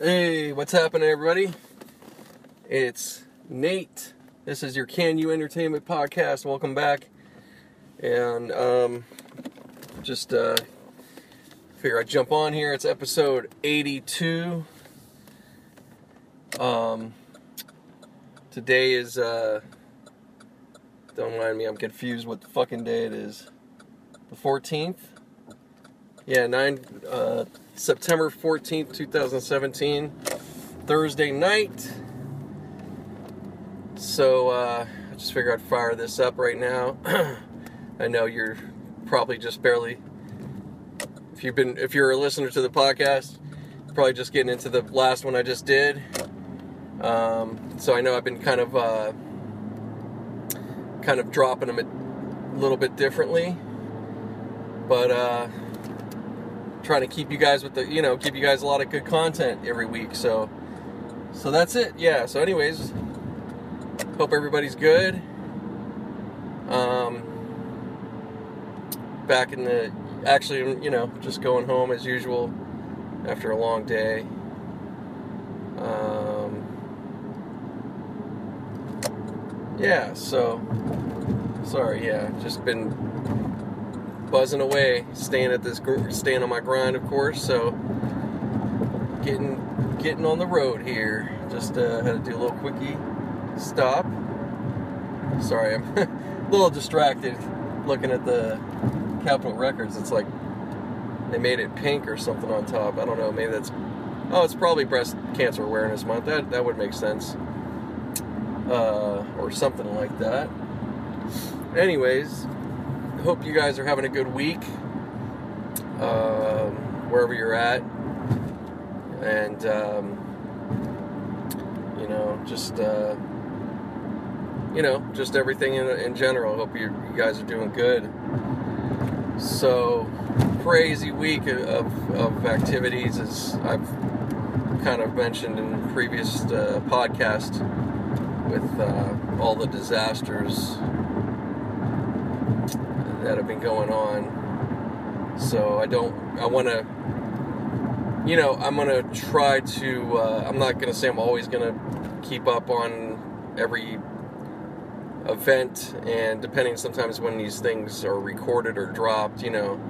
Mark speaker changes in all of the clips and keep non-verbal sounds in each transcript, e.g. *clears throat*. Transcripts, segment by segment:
Speaker 1: Hey, what's happening, everybody? It's Nate. This is your Can You Entertainment podcast. Welcome back. And um, just uh, figure I'd jump on here. It's episode 82. Um, today is, uh, don't mind me, I'm confused what the fucking day it is. The 14th? Yeah, 9, uh, September 14th, 2017, Thursday night. So, uh, I just figured I'd fire this up right now. *clears throat* I know you're probably just barely, if you've been, if you're a listener to the podcast, probably just getting into the last one I just did. Um, so I know I've been kind of, uh, kind of dropping them a little bit differently, but, uh, trying to keep you guys with the you know give you guys a lot of good content every week so so that's it yeah so anyways hope everybody's good um back in the actually you know just going home as usual after a long day um yeah so sorry yeah just been buzzing away, staying at this, staying on my grind, of course. So, getting getting on the road here. Just uh, had to do a little quickie stop. Sorry, I'm *laughs* a little distracted looking at the Capitol Records. It's like they made it pink or something on top. I don't know. Maybe that's oh, it's probably Breast Cancer Awareness Month. That that would make sense, uh, or something like that. Anyways, hope you guys are having a good week um, wherever you're at and um, you know just uh, you know just everything in, in general hope you, you guys are doing good so crazy week of, of activities as i've kind of mentioned in previous uh, podcast with uh, all the disasters that have been going on. So I don't. I want to. You know, I'm gonna try to. Uh, I'm not gonna say I'm always gonna keep up on every event, and depending sometimes when these things are recorded or dropped, you know,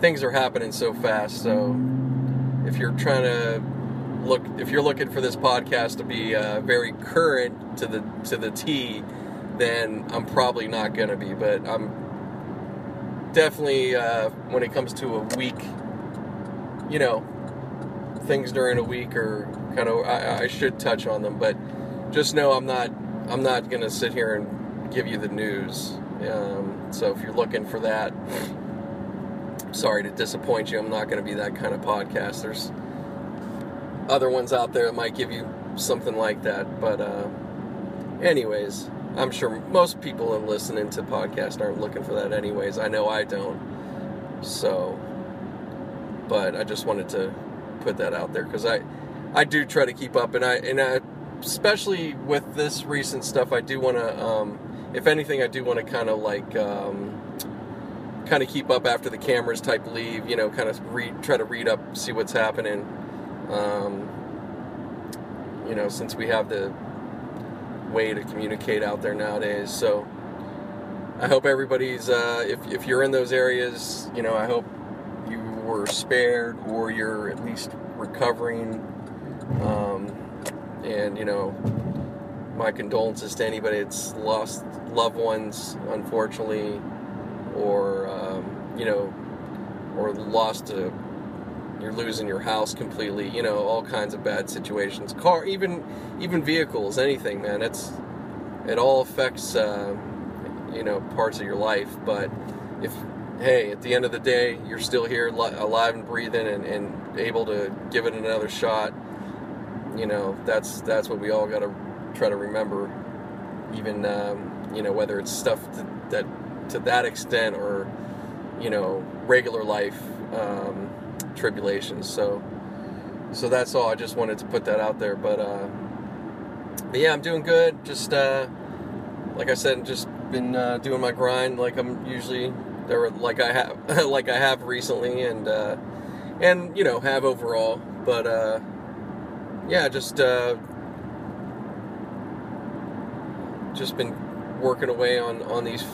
Speaker 1: things are happening so fast. So if you're trying to look, if you're looking for this podcast to be uh, very current to the to the T, then I'm probably not gonna be. But I'm definitely uh, when it comes to a week, you know, things during a week are kind of I, I should touch on them, but just know I'm not I'm not gonna sit here and give you the news. Um, so if you're looking for that, sorry to disappoint you. I'm not gonna be that kind of podcast. There's other ones out there that might give you something like that, but uh, anyways. I'm sure most people that listen into podcasts aren't looking for that anyways. I know I don't. So, but I just wanted to put that out there because I, I do try to keep up, and I and I, especially with this recent stuff, I do want to, um, if anything, I do want to kind of like, um, kind of keep up after the cameras type leave. You know, kind of read, try to read up, see what's happening. Um, you know, since we have the way to communicate out there nowadays. So I hope everybody's, uh, if, if you're in those areas, you know, I hope you were spared or you're at least recovering. Um, and, you know, my condolences to anybody that's lost loved ones, unfortunately, or, um, you know, or lost a you're losing your house completely you know all kinds of bad situations. Car even even vehicles anything man it's it all affects uh, you know parts of your life. But if hey at the end of the day you're still here alive and breathing and, and able to give it another shot you know that's that's what we all got to try to remember. Even um, you know whether it's stuff to, that to that extent or you know regular life um, tribulations. So so that's all. I just wanted to put that out there, but uh, but yeah, I'm doing good. Just uh, like I said, just been uh, doing my grind like I'm usually there, like I have *laughs* like I have recently, and uh, and you know have overall. But uh, yeah, just uh, just been working away on on these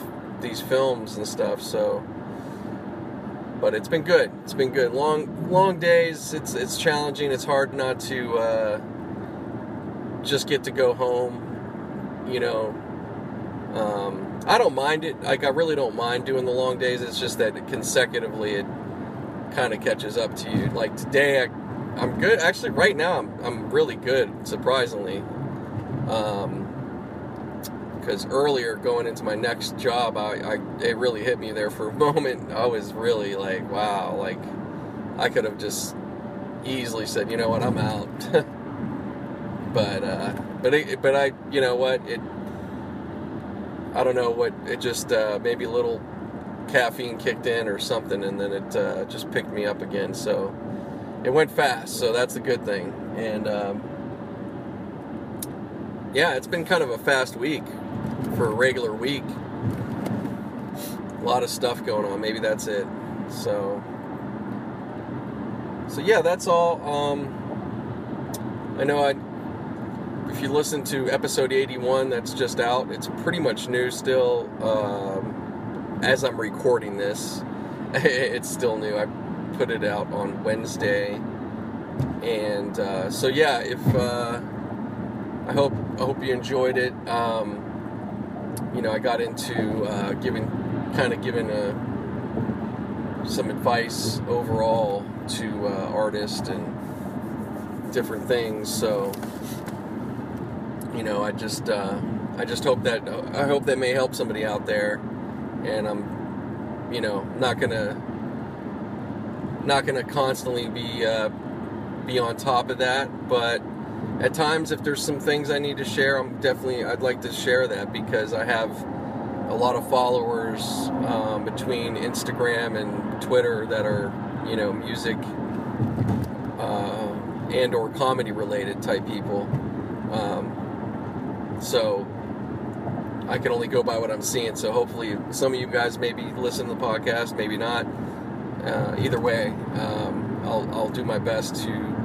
Speaker 1: these films and stuff. So, but it's been good. It's been good. Long long days. It's it's challenging. It's hard not to uh, just get to go home. You know. Um, I don't mind it. Like I really don't mind doing the long days. It's just that consecutively it kind of catches up to you. Like today, I, I'm good. Actually, right now I'm I'm really good. Surprisingly, because earlier going into my next job, I, I it really hit me there for a *laughs* moment. I was really like, wow, like I could have just easily said, you know what, I'm out. *laughs* but uh, but it, but I, you know what, it I don't know what it just uh, maybe a little caffeine kicked in or something, and then it uh, just picked me up again. So it went fast, so that's a good thing. And um, yeah, it's been kind of a fast week for a regular week. A lot of stuff going on. Maybe that's it. So so yeah, that's all. Um, I know I if you listen to episode 81 that's just out it's pretty much new still um, as i'm recording this *laughs* it's still new i put it out on wednesday and uh, so yeah if uh, i hope i hope you enjoyed it um, you know i got into uh, giving kind of giving a some advice overall to uh, artists and different things so you know, I just uh, I just hope that I hope that may help somebody out there, and I'm, you know, not gonna not gonna constantly be uh, be on top of that, but at times if there's some things I need to share, I'm definitely I'd like to share that because I have a lot of followers um, between Instagram and Twitter that are you know music uh, and or comedy related type people. Um, so I can only go by what I'm seeing. So hopefully, some of you guys maybe listen to the podcast, maybe not. Uh, either way, um, I'll, I'll do my best to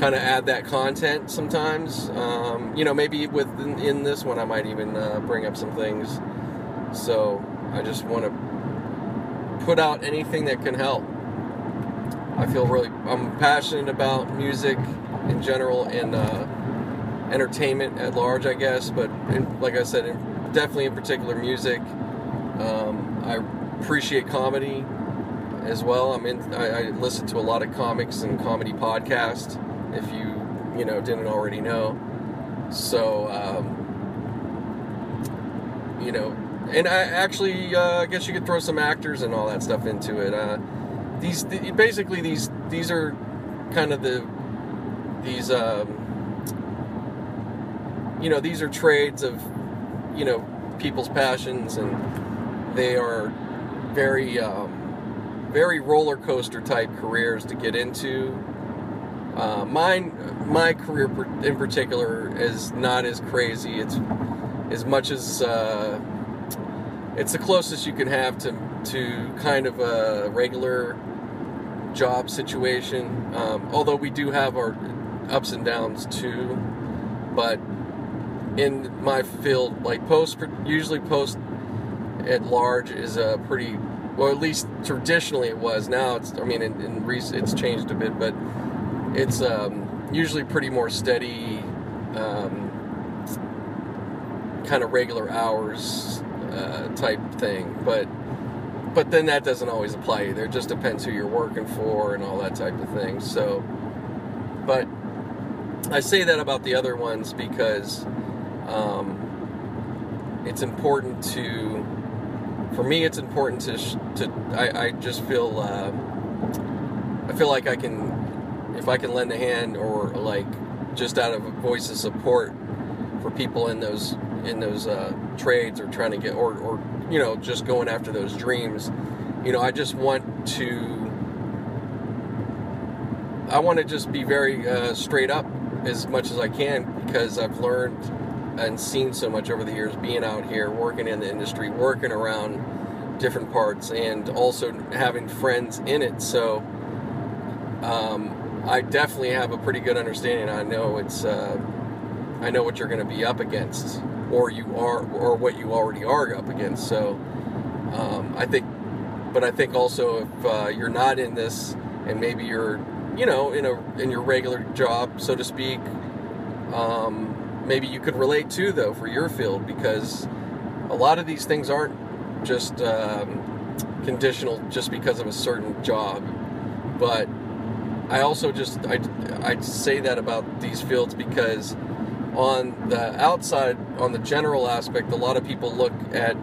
Speaker 1: kind of add that content sometimes. Um, you know, maybe with in, this one, I might even uh, bring up some things. So I just want to put out anything that can help. I feel really, I'm passionate about music in general and. Uh, entertainment at large, I guess. But in, like I said, in, definitely in particular music. Um, I appreciate comedy as well. I'm in. I, I, listen to a lot of comics and comedy podcasts. If you you know didn't already know, so um, you know, and I actually uh, I guess you could throw some actors and all that stuff into it. Uh, these basically these these are kind of the these. Um, you know, these are trades of, you know, people's passions, and they are very, um, very roller coaster type careers to get into. Uh, mine, my career in particular is not as crazy. It's as much as uh, it's the closest you can have to to kind of a regular job situation. Um, although we do have our ups and downs too, but in my field, like post, usually post at large is a pretty, well, at least traditionally it was. Now it's, I mean, in, in it's changed a bit, but it's um, usually pretty more steady, um, kind of regular hours uh, type thing. But but then that doesn't always apply either. It just depends who you're working for and all that type of thing. So, but I say that about the other ones because um, it's important to, for me, it's important to, to I, I just feel, uh, I feel like I can, if I can lend a hand or like just out of a voice of support for people in those in those uh, trades or trying to get or, or you know just going after those dreams you know i just want to i want to just be very uh, straight up as much as i can because i've learned and seen so much over the years being out here working in the industry working around different parts and also having friends in it. So um, I definitely have a pretty good understanding. I know it's, uh, I know what you're going to be up against, or you are, or what you already are up against. So, um, I think, but I think also if uh, you're not in this, and maybe you're, you know, in a in your regular job, so to speak, um, maybe you could relate to though for your field because a lot of these things aren't just um, conditional just because of a certain job, but I also just I, I say that about these fields because on the outside, on the general aspect, a lot of people look at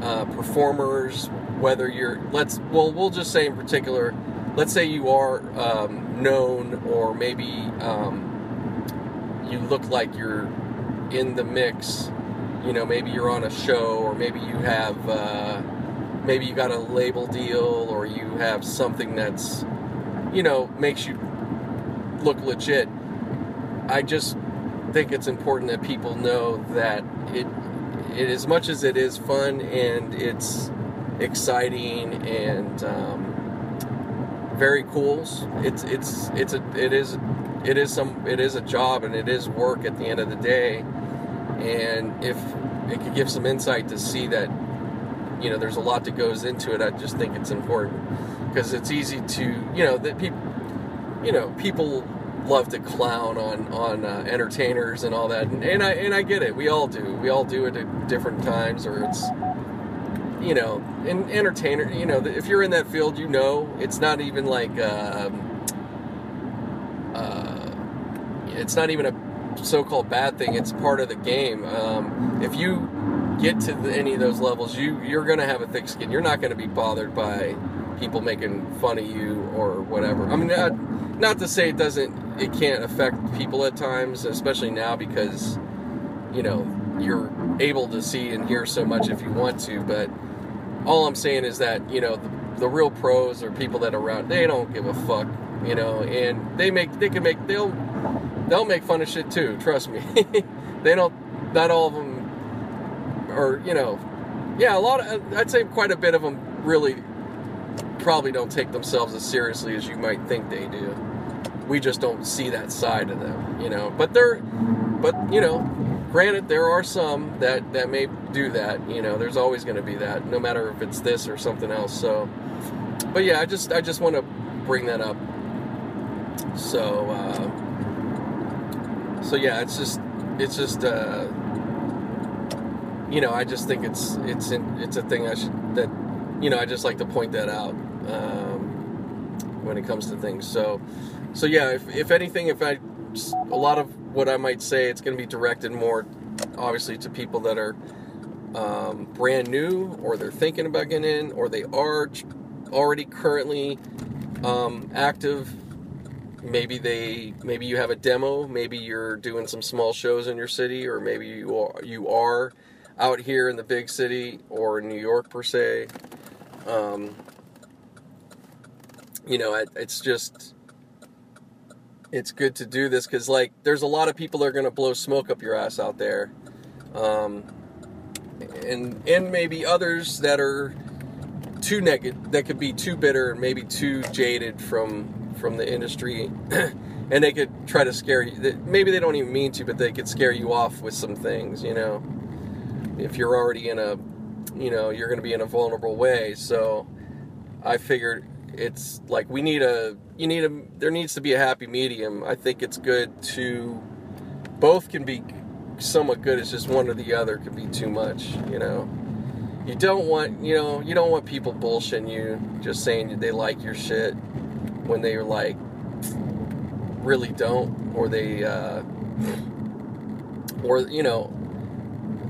Speaker 1: uh, performers, whether you're let's well we'll just say in particular, let's say you are um, known or maybe um, you look like you're in the mix. You know, maybe you're on a show or maybe you have. Uh, maybe you got a label deal or you have something that's you know, makes you look legit. I just think it's important that people know that it, it as much as it is fun and it's exciting and um, very cool. It's it's it's a it is it is some it is a job and it is work at the end of the day. And if it could give some insight to see that you know there's a lot that goes into it, I just think it's important because it's easy to you know that people you know people love to clown on on uh, entertainers and all that and, and I and I get it. We all do. We all do it at different times or it's you know an entertainer you know if you're in that field you know it's not even like um, uh, it's not even a so-called bad thing. It's part of the game. Um, if you get to the, any of those levels you you're gonna have a thick skin you're not gonna be bothered by people making fun of you or whatever. I mean, not, not to say it doesn't, it can't affect people at times, especially now because, you know, you're able to see and hear so much if you want to. But all I'm saying is that, you know, the, the real pros are people that are around, they don't give a fuck, you know, and they make, they can make, they'll, they'll make fun of shit too, trust me. *laughs* they don't, not all of them are, you know, yeah, a lot of, I'd say quite a bit of them really probably don't take themselves as seriously as you might think they do. We just don't see that side of them, you know. But they're, but you know, granted, there are some that that may do that. You know, there's always going to be that, no matter if it's this or something else. So, but yeah, I just I just want to bring that up. So, uh, so yeah, it's just it's just. Uh, you know, I just think it's it's it's a thing I should that you know I just like to point that out um, when it comes to things. So, so yeah, if, if anything, if I a lot of what I might say, it's going to be directed more, obviously, to people that are um, brand new, or they're thinking about getting in, or they are already currently um, active. Maybe they, maybe you have a demo. Maybe you're doing some small shows in your city, or maybe you are you are out here in the big city or New York per se. Um, you know, it's just it's good to do this because like there's a lot of people that are to blow smoke up your ass out there um, and and maybe others that are too negative that could be too bitter and maybe too jaded from from the industry *clears throat* and they could try to scare you maybe they don't even mean to but they could scare you off with some things you know if you're already in a you know you're going to be in a vulnerable way so i figured it's like we need a you need a there needs to be a happy medium. I think it's good to both can be somewhat good. It's just one or the other could be too much. You know, you don't want you know you don't want people bullshitting you, just saying they like your shit when they are like really don't, or they uh, or you know.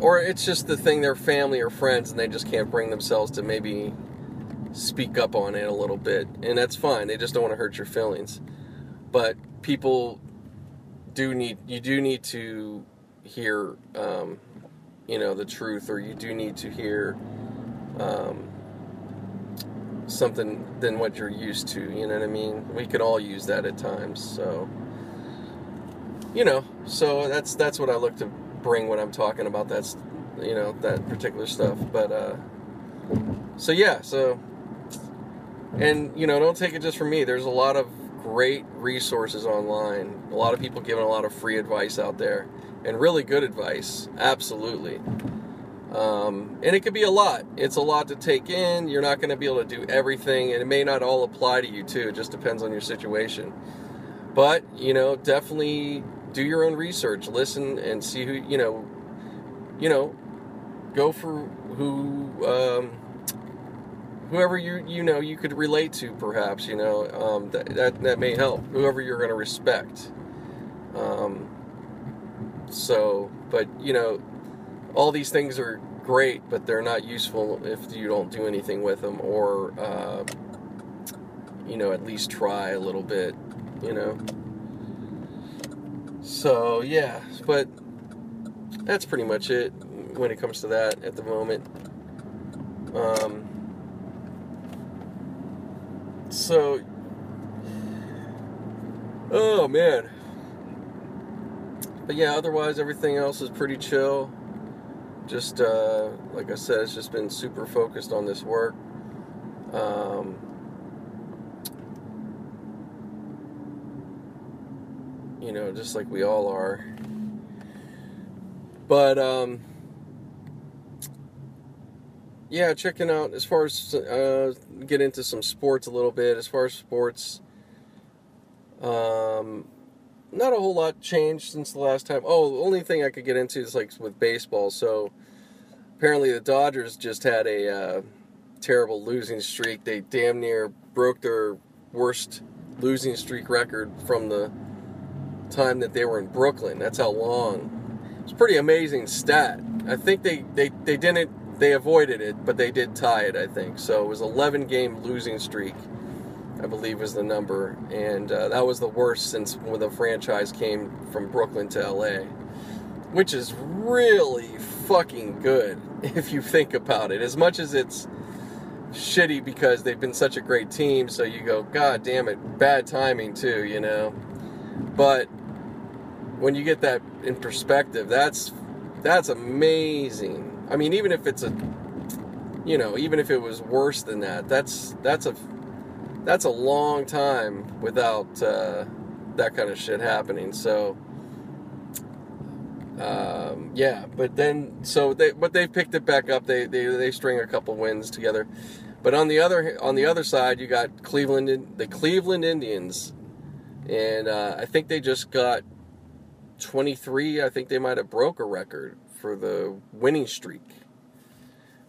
Speaker 1: Or it's just the thing they're family or friends and they just can't bring themselves to maybe speak up on it a little bit, and that's fine. They just don't want to hurt your feelings. But people do need you do need to hear, um, you know, the truth, or you do need to hear um, something than what you're used to. You know what I mean? We could all use that at times. So, you know, so that's that's what I look to bring when I'm talking about that's, you know, that particular stuff. But uh, so yeah, so and you know, don't take it just from me. There's a lot of great resources online. A lot of people giving a lot of free advice out there, and really good advice. Absolutely. Um, and it could be a lot. It's a lot to take in. You're not going to be able to do everything, and it may not all apply to you too. It just depends on your situation. But you know, definitely do your own research. Listen and see who you know. You know, go for who. Um, whoever you you know you could relate to perhaps you know um, that, that that may help whoever you're going to respect um, so but you know all these things are great but they're not useful if you don't do anything with them or uh, you know at least try a little bit you know so yeah but that's pretty much it when it comes to that at the moment um, so, oh man. But yeah, otherwise everything else is pretty chill. Just uh, like I said, it's just been super focused on this work. Um, you know, just like we all are. But um, yeah, checking out as far as uh, get into some sports a little bit. As far as sports, um, not a whole lot changed since the last time. Oh, the only thing I could get into is like with baseball. So apparently the Dodgers just had a uh, terrible losing streak. They damn near broke their worst losing streak record from the time that they were in Brooklyn. That's how long. It's pretty amazing stat. I think they, they, they didn't they avoided it, but they did tie it, I think. So it was 11 game losing streak, I believe was the number, and uh, that was the worst since when the franchise came from Brooklyn to LA, which is really fucking good *laughs* if you think about it. As much as it's shitty because they've been such a great team, so you go, God damn it, bad timing too, you know. But when you get that in perspective, that's that's amazing I mean, even if it's a, you know, even if it was worse than that, that's that's a that's a long time without uh, that kind of shit happening. So, um, yeah, but then so they but they picked it back up. They they they string a couple wins together. But on the other on the other side, you got Cleveland the Cleveland Indians, and uh, I think they just got 23. I think they might have broke a record for the winning streak.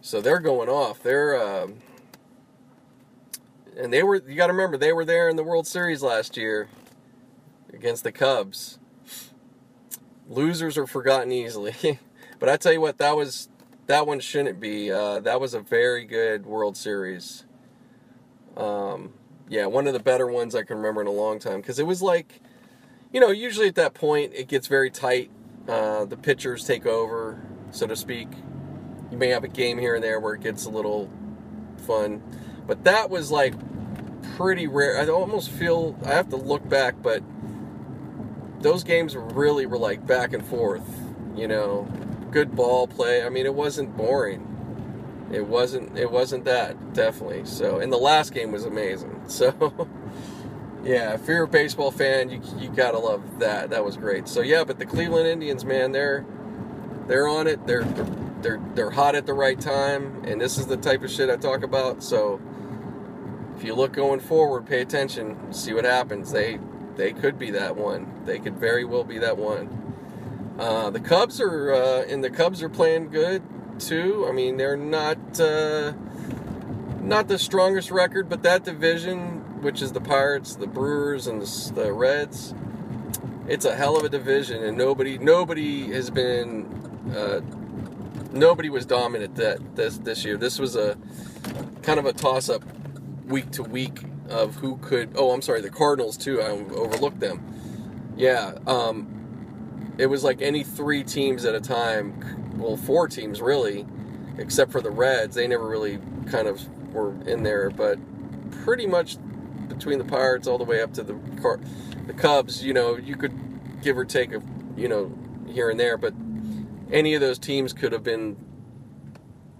Speaker 1: So they're going off. They're um, and they were. You got to remember they were there in the World Series last year against the Cubs. Losers are forgotten easily, *laughs* but I tell you what, that was that one shouldn't be. Uh, that was a very good World Series. Um, yeah, one of the better ones I can remember in a long time because it was like, you know, usually at that point it gets very tight uh, the pitchers take over, so to speak. You may have a game here and there where it gets a little fun, but that was like pretty rare. I almost feel I have to look back, but those games really were like back and forth. You know, good ball play. I mean, it wasn't boring. It wasn't. It wasn't that definitely. So, and the last game was amazing. *laughs* So. Yeah, if you're a baseball fan, you you gotta love that. That was great. So yeah, but the Cleveland Indians, man, they're they're on it. They're they're they're hot at the right time, and this is the type of shit I talk about. So if you look going forward, pay attention, see what happens. They they could be that one. They could very well be that one. Uh, the Cubs are uh, and the Cubs are playing good too. I mean, they're not uh, not the strongest record, but that division which is the Pirates, the Brewers, and the, the Reds. It's a hell of a division, and nobody nobody has been uh, nobody was dominant that this this year. This was a kind of a toss up week to week of who could. Oh, I'm sorry, the Cardinals too. I overlooked them. Yeah, um, it was like any three teams at a time. Well, four teams really, except for the Reds. They never really kind of were in there, but pretty much between the Pirates all the way up to the Car- the Cubs, you know, you could give or take a, you know, here and there, but any of those teams could have been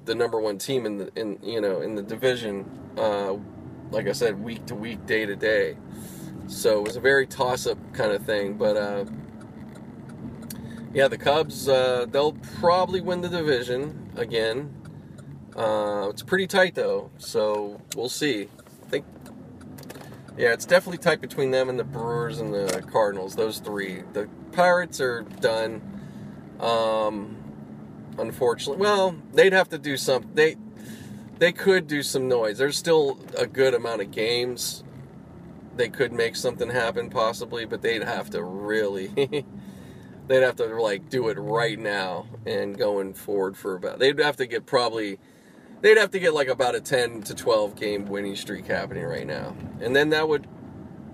Speaker 1: the number one team in the in you know in the division. Uh, like I said, week to week, day to day. So it was a very toss up kind of thing. But uh, yeah, the Cubs uh, they'll probably win the division again. Uh, it's pretty tight though, so we'll see. I think yeah, it's definitely tight between them and the Brewers and the Cardinals. Those three. The Pirates are done. Um, unfortunately, well, they'd have to do some. They they could do some noise. There's still a good amount of games. They could make something happen possibly, but they'd have to really. *laughs* they'd have to like do it right now and going forward for about. They'd have to get probably they'd have to get like about a 10 to 12 game winning streak happening right now. And then that would,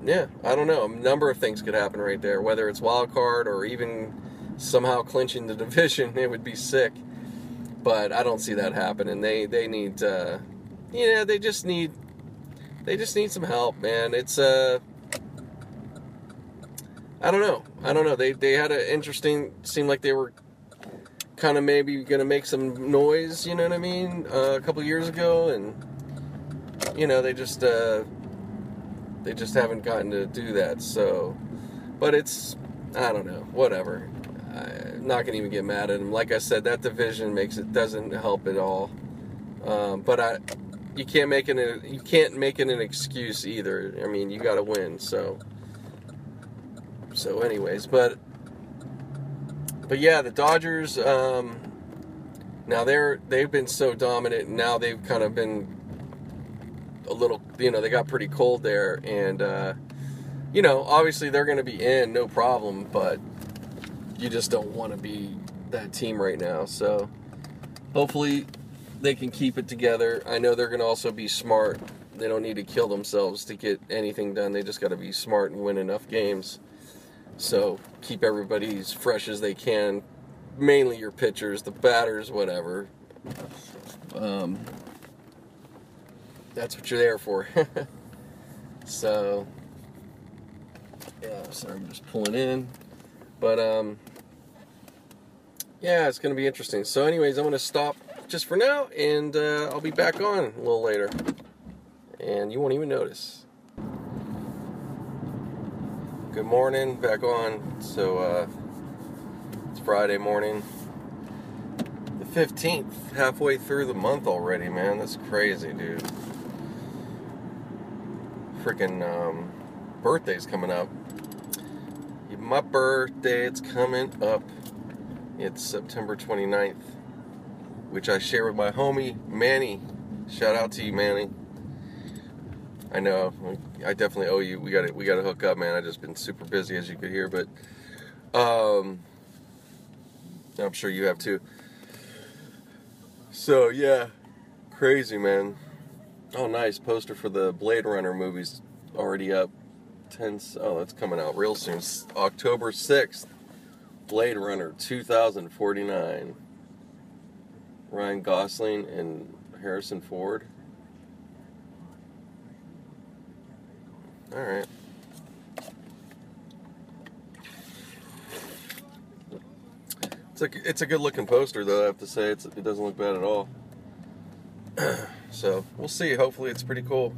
Speaker 1: yeah, I don't know. A number of things could happen right there, whether it's wild card or even somehow clinching the *laughs* division. It would be sick. But I don't see that happening. They they need, uh, yeah, they just need, they just need some help, man. It's uh, I don't know. I don't know. They they had an interesting. Seemed like they were kind of maybe gonna make some noise. You know what I mean? Uh, a couple years ago, and you know they just uh, they just haven't gotten to do that. So, but it's I don't know. Whatever. I'm not gonna even get mad at them. Like I said, that division makes it doesn't help at all. Um, but I, you can't make it you can't make it an excuse either. I mean, you got to win. So, so anyways, but but yeah, the Dodgers. Um, now they're they've been so dominant. Now they've kind of been a little, you know, they got pretty cold there, and uh, you know, obviously they're going to be in, no problem. But you just don't want to be that team right now. So hopefully they can keep it together. I know they're going to also be smart. They don't need to kill themselves to get anything done. They just got to be smart and win enough games. So keep everybody as fresh as they can. Mainly your pitchers, the batters, whatever. Um, that's what you're there for. *laughs* so yeah, sorry, I'm just pulling in. But um, yeah, it's going to be interesting. So, anyways, I'm going to stop just for now, and uh, I'll be back on a little later, and you won't even notice. Good morning, back on. So, uh, it's Friday morning, the 15th, halfway through the month already, man. That's crazy, dude. Freaking um, birthday's coming up. My birthday, it's coming up. It's September 29th, which I share with my homie Manny. Shout out to you, Manny. I know I definitely owe you. We got to we got to hook up, man. I just been super busy, as you could hear, but um, I'm sure you have too. So yeah, crazy, man. Oh, nice poster for the Blade Runner movies already up. 10 oh that's coming out real soon october 6th blade runner 2049 ryan gosling and harrison ford all right it's a, it's a good looking poster though i have to say it's, it doesn't look bad at all *clears throat* so we'll see hopefully it's pretty cool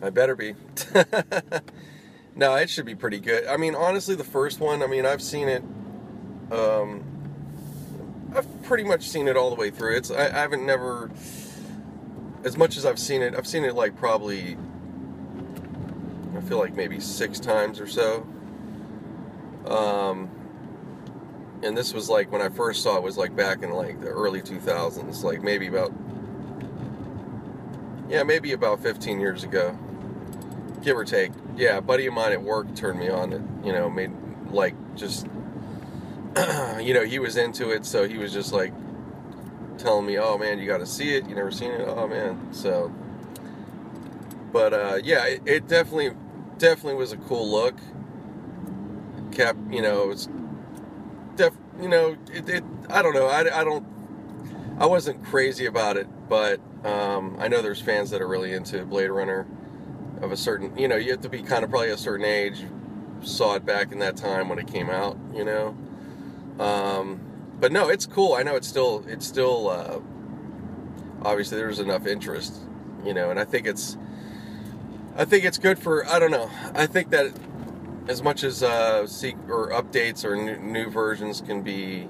Speaker 1: I better be. *laughs* no, it should be pretty good. I mean, honestly, the first one, I mean, I've seen it. Um, I've pretty much seen it all the way through. It's I, I haven't never, as much as I've seen it, I've seen it like probably, I feel like maybe six times or so. Um, and this was like when I first saw it was like back in like the early 2000s, like maybe about, yeah, maybe about 15 years ago give or take. Yeah, buddy of mine at work turned me on. It you know made like just *clears throat* you know he was into it, so he was just like telling me, "Oh man, you got to see it. You never seen it? Oh man." So, but uh, yeah, it, it definitely definitely was a cool look. cap, you know, it's def, you know, it, it I don't know, I, I don't, I wasn't crazy about it, but um, I know there's fans that are really into Blade Runner of a certain, you know, you have to be kind of probably a certain age. Saw it back in that time when it came out, you know. Um, but no, it's cool. I know it's still, it's still, uh, obviously there's enough interest, you know, and I think it's, I think it's good for, I don't know, I think that as much as uh, seek or updates or new, new versions can be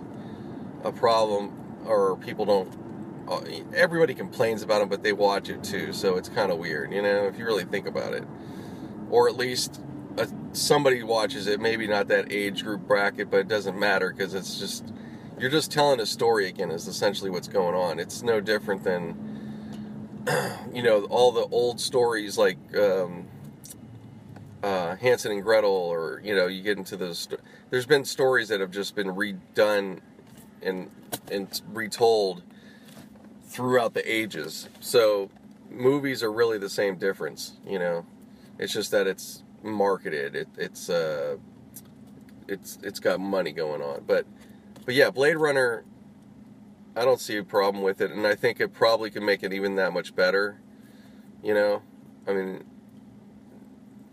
Speaker 1: a problem, or people don't. Uh, everybody complains about them, but they watch it too, so it's kind of weird, you know, if you really think about it. Or at least uh, somebody watches it, maybe not that age group bracket, but it doesn't matter because it's just you're just telling a story again. Is essentially what's going on. It's no different than *clears throat* you know all the old stories like. Um, uh, and Gretel, or you know, you get into those. St- There's been stories that have just been redone and and retold throughout the ages. So movies are really the same difference. You know, it's just that it's marketed. It, it's uh, it's it's got money going on. But but yeah, Blade Runner. I don't see a problem with it, and I think it probably can make it even that much better. You know, I mean,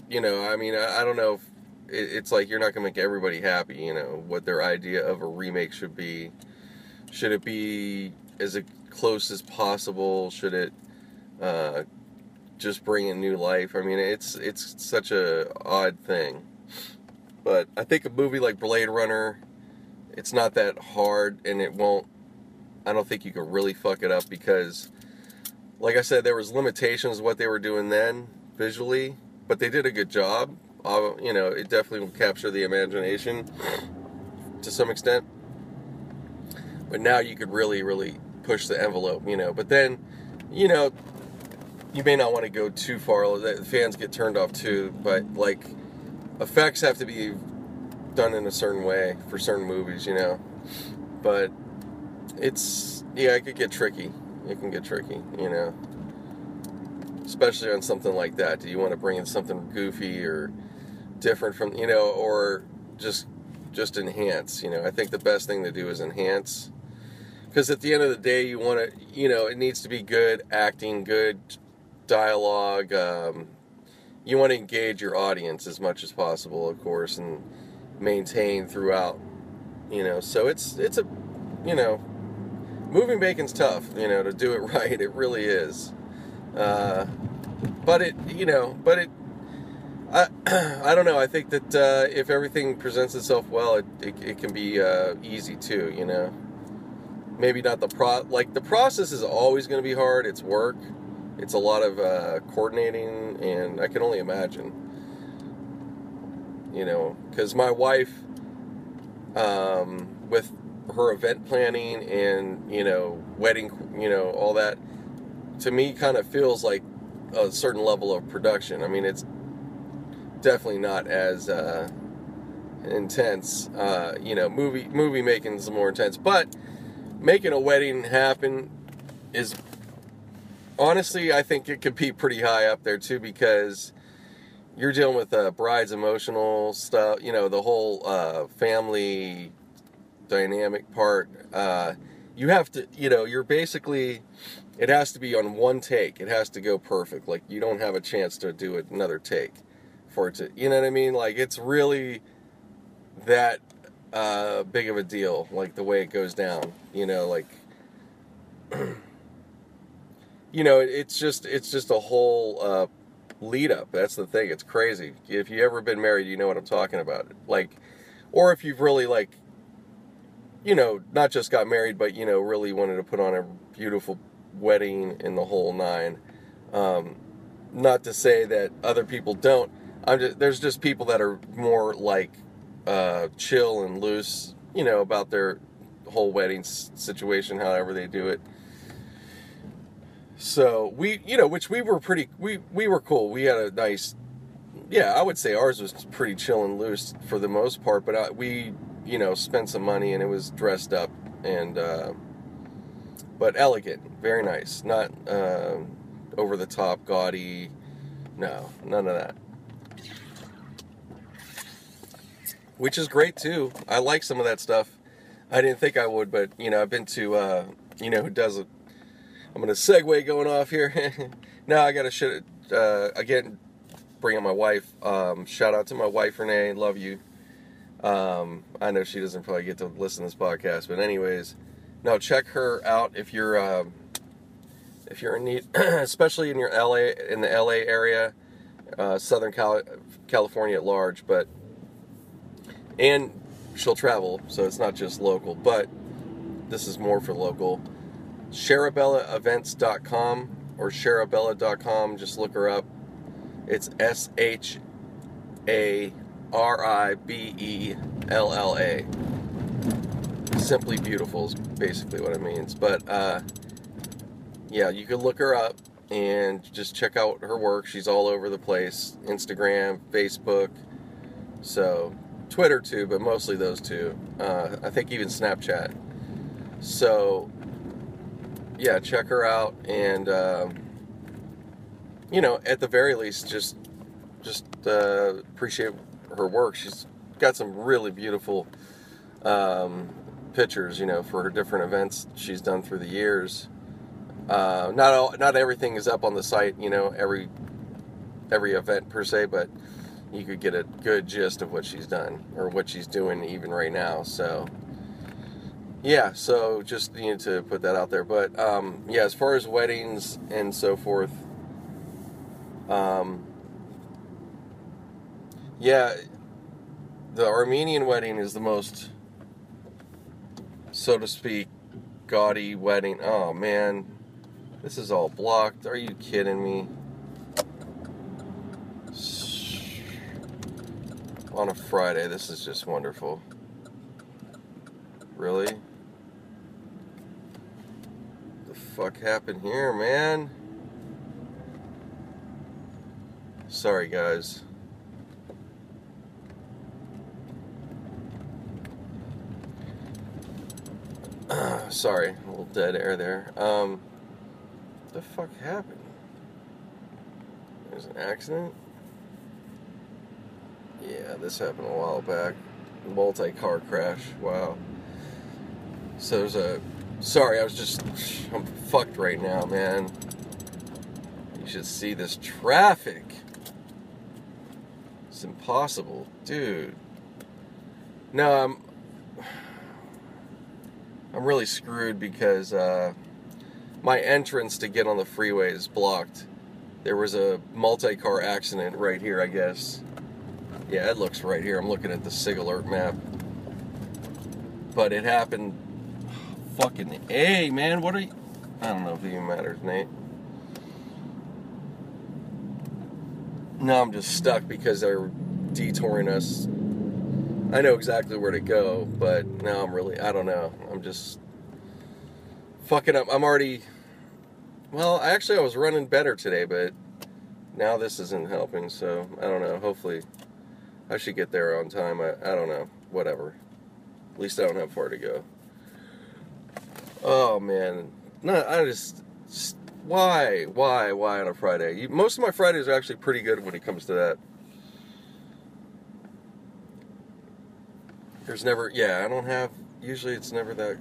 Speaker 1: you know, I mean, I, I don't know if it, it's like you're not gonna make everybody happy. You know, what their idea of a remake should be. Should it be as close as possible? Should it uh, just bring in new life? I mean, it's it's such a odd thing. But I think a movie like Blade Runner, it's not that hard, and it won't. I don't think you can really fuck it up because, like I said, there was limitations what they were doing then visually, but they did a good job. Uh, you know, it definitely will capture the imagination to some extent. But now you could really, really push the envelope, you know. But then, you know, you may not want to go too far. The fans get turned off too. But like, effects have to be done in a certain way for certain movies, you know. But it's yeah, it could get tricky. It can get tricky, you know. Especially on something like that. Do you want to bring in something goofy or different from you know, or just just enhance? You know, I think the best thing to do is enhance. Because at the end of the day, you want to, you know, it needs to be good acting, good dialogue. Um, you want to engage your audience as much as possible, of course, and maintain throughout. You know, so it's it's a, you know, moving bacon's tough. You know, to do it *laughs* right, it really is. Uh, but it, you know, but it. I, *clears throat* I don't know. I think that uh, if everything presents itself well, it, it, it can be uh, easy too. You know, maybe not the pro like the process is always going to be hard. It's work. It's a lot of uh, coordinating, and I can only imagine. You know, because my wife, um, with her event planning and you know wedding, you know all that, to me kind of feels like a certain level of production. I mean, it's definitely not as uh, intense. Uh, you know, movie movie making is more intense, but making a wedding happen is honestly, I think it could be pretty high up there too because you're dealing with uh, bride's emotional stuff. You know, the whole uh, family dynamic part. Uh, you have to, you know, you're basically. It has to be on one take. It has to go perfect. Like you don't have a chance to do another take for it to. You know what I mean? Like it's really that uh, big of a deal. Like the way it goes down. You know, like. *clears throat* you know, it's just it's just a whole uh, lead up. That's the thing. It's crazy. If you ever been married, you know what I'm talking about. Like, or if you've really like, you know, not just got married, but you know, really wanted to put on a beautiful wedding in the whole nine. Um, not to say that other people don't. I'm just, there's just people that are more like uh, chill and loose, you know, about their whole wedding situation, however they do it. So we, you know, which we were pretty, we we were cool. We had a nice, yeah, I would say ours was pretty chill and loose for the most part. But I, we, you know, spent some money and it was dressed up and, uh, but elegant, very nice, not uh, over the top, gaudy. No, none of that. which is great too. I like some of that stuff. I didn't think I would, but you know, I've been to uh, you know who does it. I'm gonna segue going off here. *laughs* now I gotta shit uh, again. Bring up my wife. Um, shout out to my wife Renee. Love you. Um, I know she doesn't probably get to listen to this podcast, but anyways, no, check her out if you're um, if you're in need, *clears throat* especially in your LA in the LA area, uh, Southern Cal- California at large, but and she'll travel, so it's not just local, but this is more for local. SharibellaEvents.com or Sharibella.com. Just look her up. It's S H A R I B E L L A. Simply beautiful is basically what it means. But uh, yeah, you can look her up and just check out her work. She's all over the place Instagram, Facebook. So Twitter too, but mostly those two. Uh, I think even Snapchat. So, yeah, check her out, and um, you know, at the very least, just just uh, appreciate her work. She's got some really beautiful um, pictures, you know, for her different events she's done through the years. Uh, not all, not everything is up on the site, you know, every every event per se, but you could get a good gist of what she's done or what she's doing even right now. So, yeah, so just needed to put that out there. But um, yeah, as far as weddings and so forth, um, yeah, the Armenian wedding is the most, so to speak, gaudy wedding. Oh man, this is all blocked. Are you kidding me? on a Friday. This is just wonderful. Really? The fuck happened here, man? Sorry, guys. *clears throat* Sorry, a little dead air there. Um, What the fuck happened? There's an accident? Yeah, this happened a while back. Multi car crash. Wow. So there's a. Sorry, I was just. I'm fucked right now, man. You should see this traffic. It's impossible, dude. No, I'm. I'm really screwed because uh, my entrance to get on the freeway is blocked. There was a multi car accident right here, I guess. Yeah, it looks right here. I'm looking at the SigAlert map. But it happened. Fucking A, man. What are you. I don't know if it even matters, Nate. Now I'm just stuck because they're detouring us. I know exactly where to go, but now I'm really. I don't know. I'm just. Fucking up. I'm already. Well, actually, I was running better today, but now this isn't helping, so I don't know. Hopefully. I should get there on time. I, I don't know. Whatever. At least I don't have far to go. Oh man, no, I just, just why, why, why on a Friday? You, most of my Fridays are actually pretty good when it comes to that. There's never, yeah, I don't have. Usually, it's never that.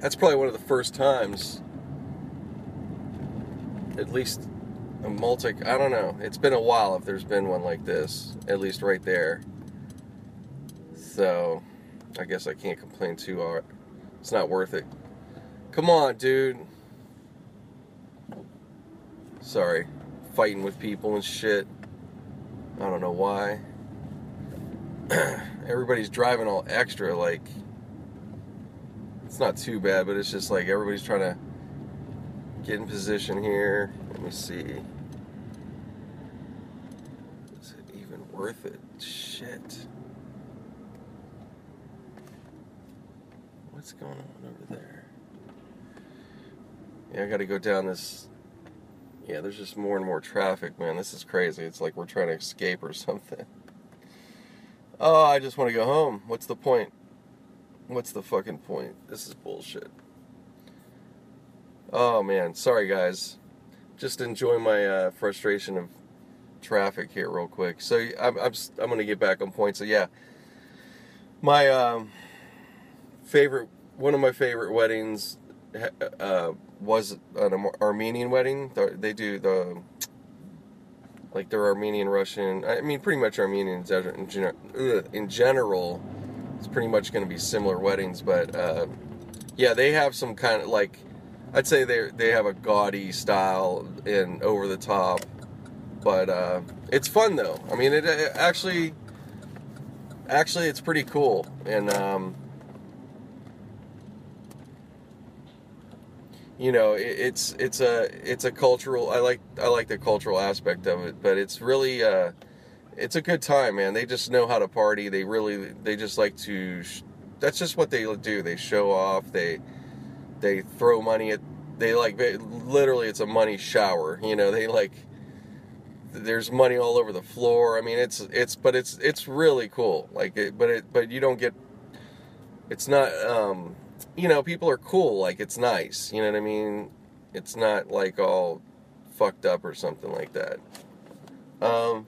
Speaker 1: That's probably one of the first times. At least a multi. I don't know. It's been a while if there's been one like this, at least right there. So, I guess I can't complain too hard. It's not worth it. Come on, dude. Sorry. Fighting with people and shit. I don't know why. *clears throat* Everybody's driving all extra, like. It's not too bad, but it's just like everybody's trying to get in position here. Let me see. Is it even worth it? Shit. What's going on over there? Yeah, I gotta go down this. Yeah, there's just more and more traffic, man. This is crazy. It's like we're trying to escape or *laughs* something. Oh, I just want to go home. What's the point? What's the fucking point? This is bullshit. Oh man, sorry guys. Just enjoy my uh, frustration of traffic here real quick. So I'm I'm, I'm gonna get back on point. So yeah, my um, favorite one of my favorite weddings uh, was an Armenian wedding. They do the like they're Armenian Russian. I mean, pretty much Armenian in gen- in general. It's pretty much going to be similar weddings, but uh, yeah, they have some kind of like I'd say they they have a gaudy style and over the top, but uh, it's fun though. I mean, it, it actually actually it's pretty cool and. Um, you know it, it's it's a it's a cultural i like i like the cultural aspect of it but it's really uh it's a good time man. They just know how to party. They really they just like to sh- that's just what they do. They show off. They they throw money at they like literally it's a money shower you know. They like there's money all over the floor. I mean it's it's but it's it's really cool. Like it but it but you don't get it's not um you know people are cool like it's nice you know what i mean? It's not like all fucked up or something like that. Um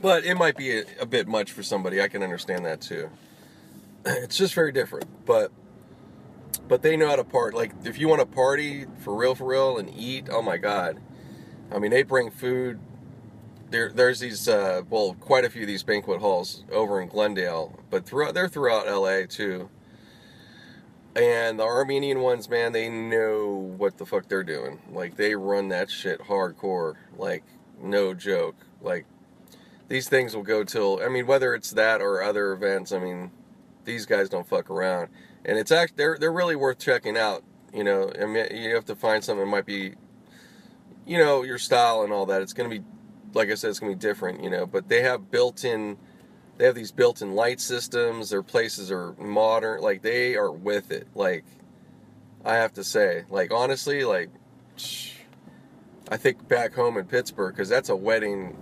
Speaker 1: but it might be a, a bit much for somebody i can understand that too. *clears throat* It's just very different but but they know how to part like if you want to party for real for real and eat oh my god. I mean they bring food there, there's these, uh, well, quite a few of these banquet halls over in Glendale, but throughout, they're throughout LA too. And the Armenian ones, man, they know what the fuck they're doing. Like, they run that shit hardcore. Like, no joke. Like, these things will go till, I mean, whether it's that or other events, I mean, these guys don't fuck around. And it's act, they're, they're really worth checking out. You know, I mean, you have to find something that might be, you know, your style and all that. It's going to be like I said, it's gonna be different, you know. But they have built-in, they have these built-in light systems. Their places are modern. Like they are with it. Like I have to say, like honestly, like I think back home in Pittsburgh because that's a wedding.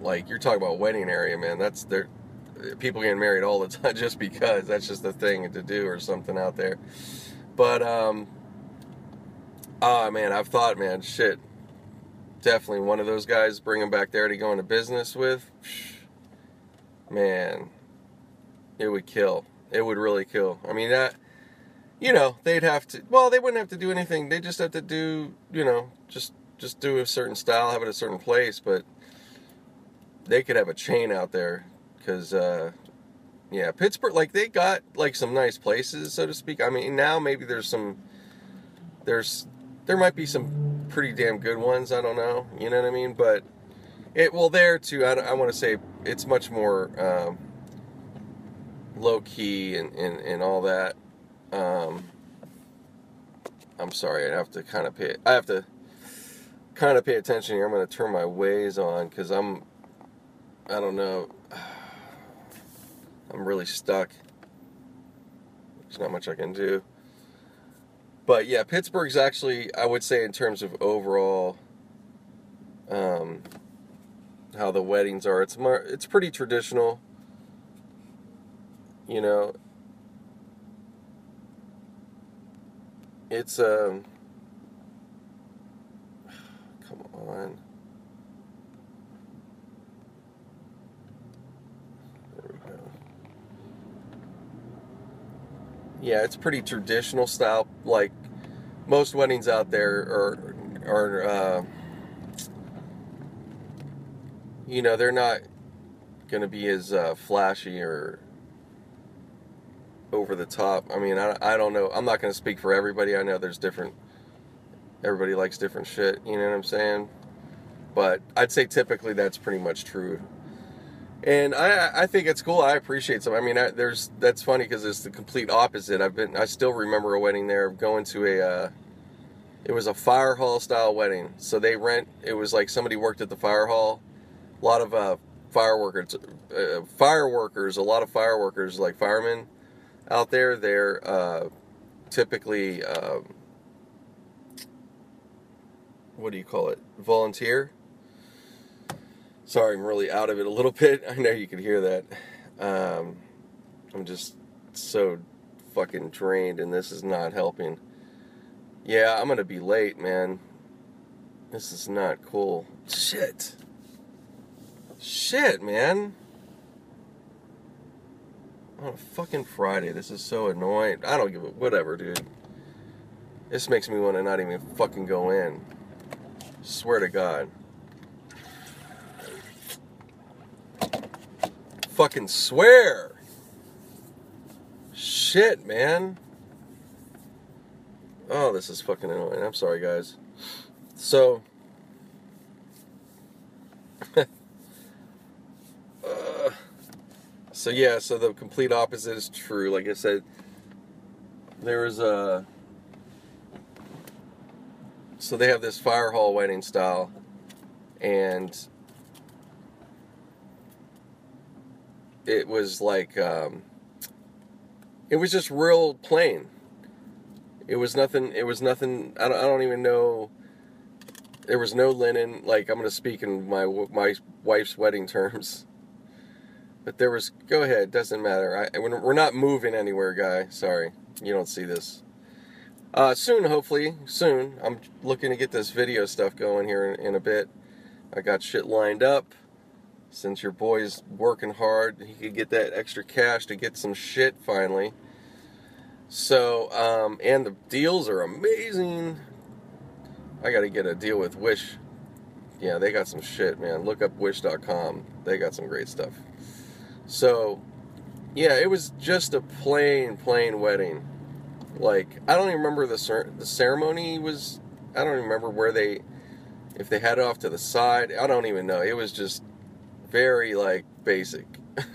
Speaker 1: Like you're talking about wedding area, man. That's there. People getting married all the *laughs* time just because that's just the thing to do or something out there. But um, ah man, I've thought, man, shit definitely one of those guys bring him back there to go into business with. Man it would kill. It would really kill. I mean that you know they'd have to well they wouldn't have to do anything. They just have to do you know just just do a certain style have it a certain place but they could have a chain out there because uh yeah pittsburgh like they got like some nice places so to speak. I mean now maybe there's some there's there might be some pretty damn good ones. I don't know. You know what I mean? But it well there too. I, I want to say it's much more um, low key and, and, and all that. Um, I'm sorry. I have to kind of pay. I have to kind of pay attention here. I'm going to turn my Waze on because I'm. I don't know. *sighs* I'm really stuck. There's not much I can do but yeah, Pittsburgh's actually, I would say, in terms of overall, um, how the weddings are, it's more, it's pretty traditional. You know, it's um, *sighs* come on. There we go. Yeah, it's pretty traditional style. Like most weddings out there are, are uh, you know, they're not going to be as uh, flashy or over the top. I mean, I, I don't know. I'm not going to speak for everybody. I know there's different. Everybody likes different shit. You know what I'm saying? But I'd say typically that's pretty much true and I I think it's cool. I appreciate some. I mean, I, there's that's funny because it's the complete opposite. I've been I still remember a wedding there going to a uh, it was a fire hall style wedding. So they rent it was like somebody worked at the fire hall. A lot of uh, fireworkers, uh, fireworkers, a lot of fireworkers like firemen out there. They're uh, typically um, what do you call it? Volunteer Sorry, I'm really out of it a little *laughs* bit. I know you can hear that. Um, I'm just so fucking drained, and this is not helping. Yeah, I'm gonna be late, man. This is not cool. Shit. Shit, man. On a fucking Friday. This is so annoying. I don't give a whatever, dude. This makes me want to not even fucking go in. Swear to God. Fucking swear. Shit, man. Oh, this is fucking annoying. I'm sorry, guys. So, *laughs* uh, so yeah, so the complete opposite is true. Like I said, there is a. So they have this fire hall wedding style, and it was like, um, it was just real plain. It was nothing. It was nothing. I don't, I don't even know. There was no linen. Like I'm gonna speak in my my wife's wedding terms. But there was. Go ahead. Doesn't matter. I, we're not moving anywhere, guy. Sorry, you don't see this. Uh, soon, hopefully, soon. I'm looking to get this video stuff going here in, in a bit. I got shit lined up. Since your boy's working hard, he could get that extra cash to get some shit finally. So, um, and the deals are amazing. I got to get a deal with Wish. Yeah, they got some shit, man. Look up wish.com. They got some great stuff. So, yeah, it was just a plain, plain wedding. Like, I don't even remember the cer- the ceremony was. I don't remember where they, if they had it off to the side. I don't even know. It was just very like basic. *laughs*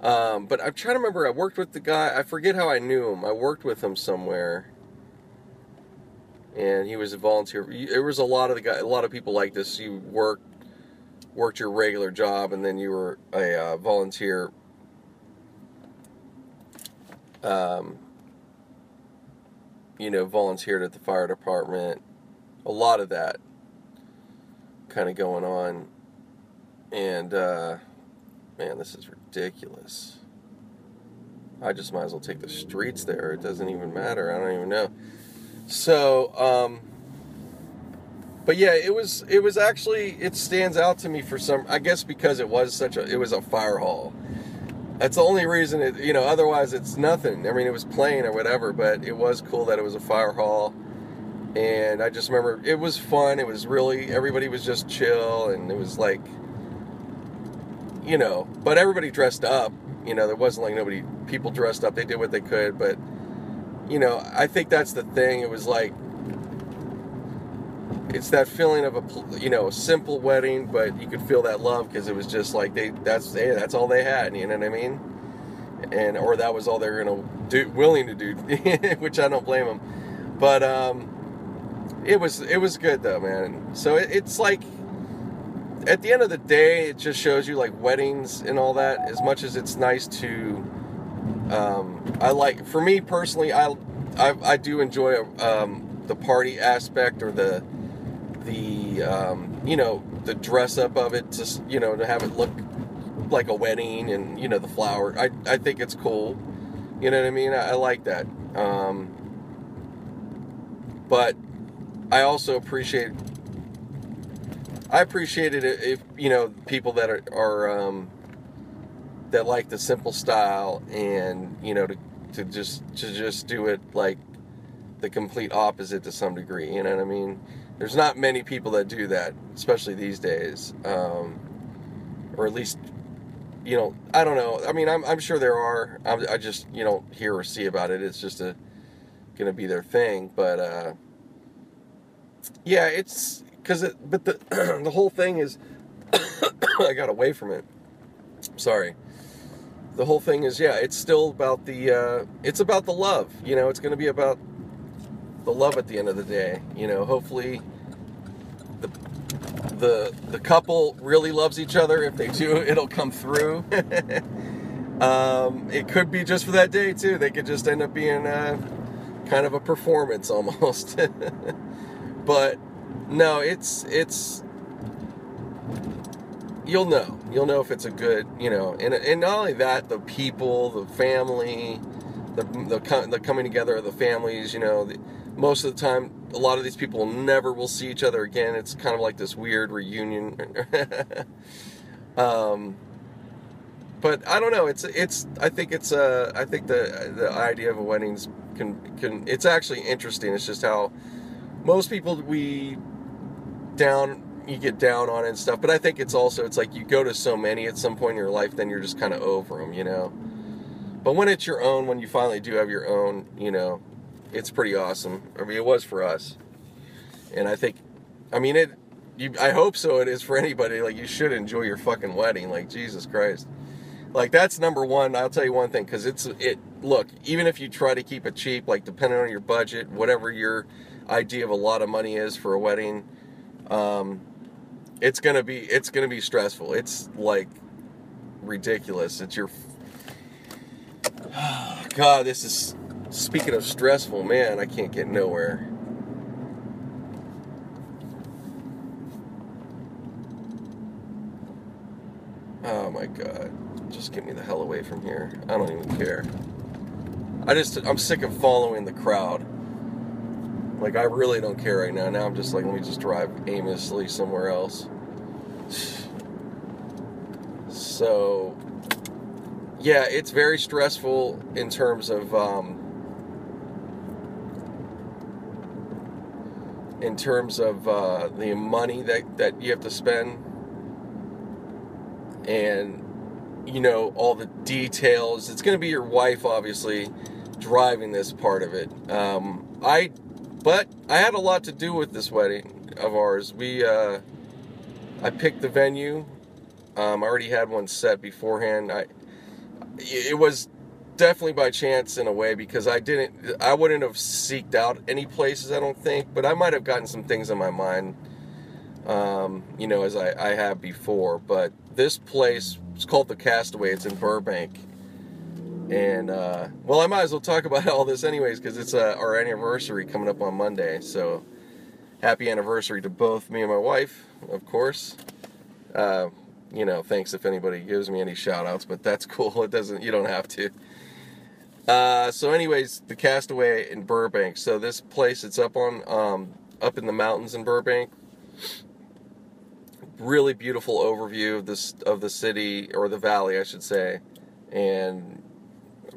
Speaker 1: um, but I'm trying to remember. I worked with the guy. I forget how I knew him. I worked with him somewhere, and he was a volunteer. There was a lot of the guy. A lot of people like this. You worked worked your regular job, and then you were a uh, volunteer. Um, you know, volunteered at the fire department. A lot of that kind of going on. And, uh, man, this is ridiculous. I just might as well take the streets there. It doesn't even matter. I don't even know. So, um, but yeah, it was it was actually it stands out to me for some I guess because it was such a it was a fire hall. That's the only reason it you know otherwise it's nothing. I mean it was plain or whatever, but it was cool that it was a fire hall. And I just remember it was fun. It was really everybody was just chill and it was like you know, but everybody dressed up. You know, there wasn't like nobody people dressed up. They did what they could, but you know, I think that's the thing. It was like it's that feeling of a you know a simple wedding, but you could feel that love because it was just like they that's hey, that's all they had. You know what I mean? And or that was all they were gonna do, willing to do, *laughs* which I don't blame them. But um, it was it was good though, man. So it, it's like at the end of the day, it just shows you like weddings and all that. As much as it's nice to, um, I like for me personally, I I, I do enjoy um, the party aspect or the the um, you know the dress up of it, just you know to have it look like a wedding and you know the flower. I I think it's cool. You know what I mean? I, I like that. Um, but I also appreciate I appreciated it if you know people that are, are um, that like the simple style and you know to, to just to just do it like the complete opposite to some degree. You know what I mean? There's not many people that do that, especially these days, um, or at least you know I don't know. I mean I'm, I'm sure there are. I'm, I just you know hear or see about it. It's just a gonna be their thing, but uh, yeah, it's because it. But the *clears throat* the whole thing is, *coughs* I got away from it. Sorry. The whole thing is, yeah, it's still about the. Uh, it's about the love. You know, it's going to be about the love at the end of the day. You know, hopefully. The, the the couple really loves each other. If they do, *laughs* it'll come through. *laughs* um, it could be just for that day too. They could just end up being uh, kind of a performance almost. *laughs* but no, it's it's you'll know. You'll know if it's a good, you know, and and not only that, the people, the family, the the, the coming together of the families. You know, the, most of the time, a lot of these people never will see each other again. It's kind of like this weird reunion. *laughs* um, but I don't know. It's it's. I think it's. Uh, I think the the idea of a wedding's can can. It's actually interesting. It's just how most people we down you get down on it and stuff. But I think it's also it's like you go to so many at some point in your life, then you're just kind of over them, you know. But when it's your own, when you finally do have your own, you know, it's pretty awesome. I mean, it was for us, and I think, I mean, it. You, I hope so. It is for anybody. Like you should enjoy your fucking wedding. Like Jesus Christ. Like that's number one. I'll tell you one thing because it's it. Look, even if you try to keep it cheap, like depending on your budget, whatever your idea of a lot of money is for a wedding, um, it's gonna be it's gonna be stressful. It's like ridiculous. It's your *sighs* God. This is speaking of stressful, man. I can't get nowhere. Oh my God. Just get me the hell away from here. I don't even care. I just I'm sick of following the crowd. Like I really don't care right now. Now I'm just like let me just drive aimlessly somewhere else. *sighs* So yeah, it's very stressful in terms of um, in terms of uh, the money that that you have to spend and you know all the details. It's going to be your wife, obviously, driving this part of it. Um, I, but I had a lot to do with this wedding of ours. We, uh, I picked the venue. Um, I already had one set beforehand. I, it was definitely by chance in a way because I didn't, I wouldn't have seeked out any places. I don't think, but I might have gotten some things in my mind. Um, you know, as I, I have before, but this place it's called the Castaway. It's in Burbank, and uh, well, I might as well talk about *laughs* all this anyways because it's uh, our anniversary coming up on Monday. So happy anniversary to both me and my wife, of course. Uh, you know, thanks if anybody gives me any shout outs, but that's *laughs* cool. It doesn't, you don't have to. Uh, so, anyways, the Castaway in Burbank. So this place, it's up on, um, up in the mountains in Burbank really beautiful overview of this of the city or the valley, I should say. And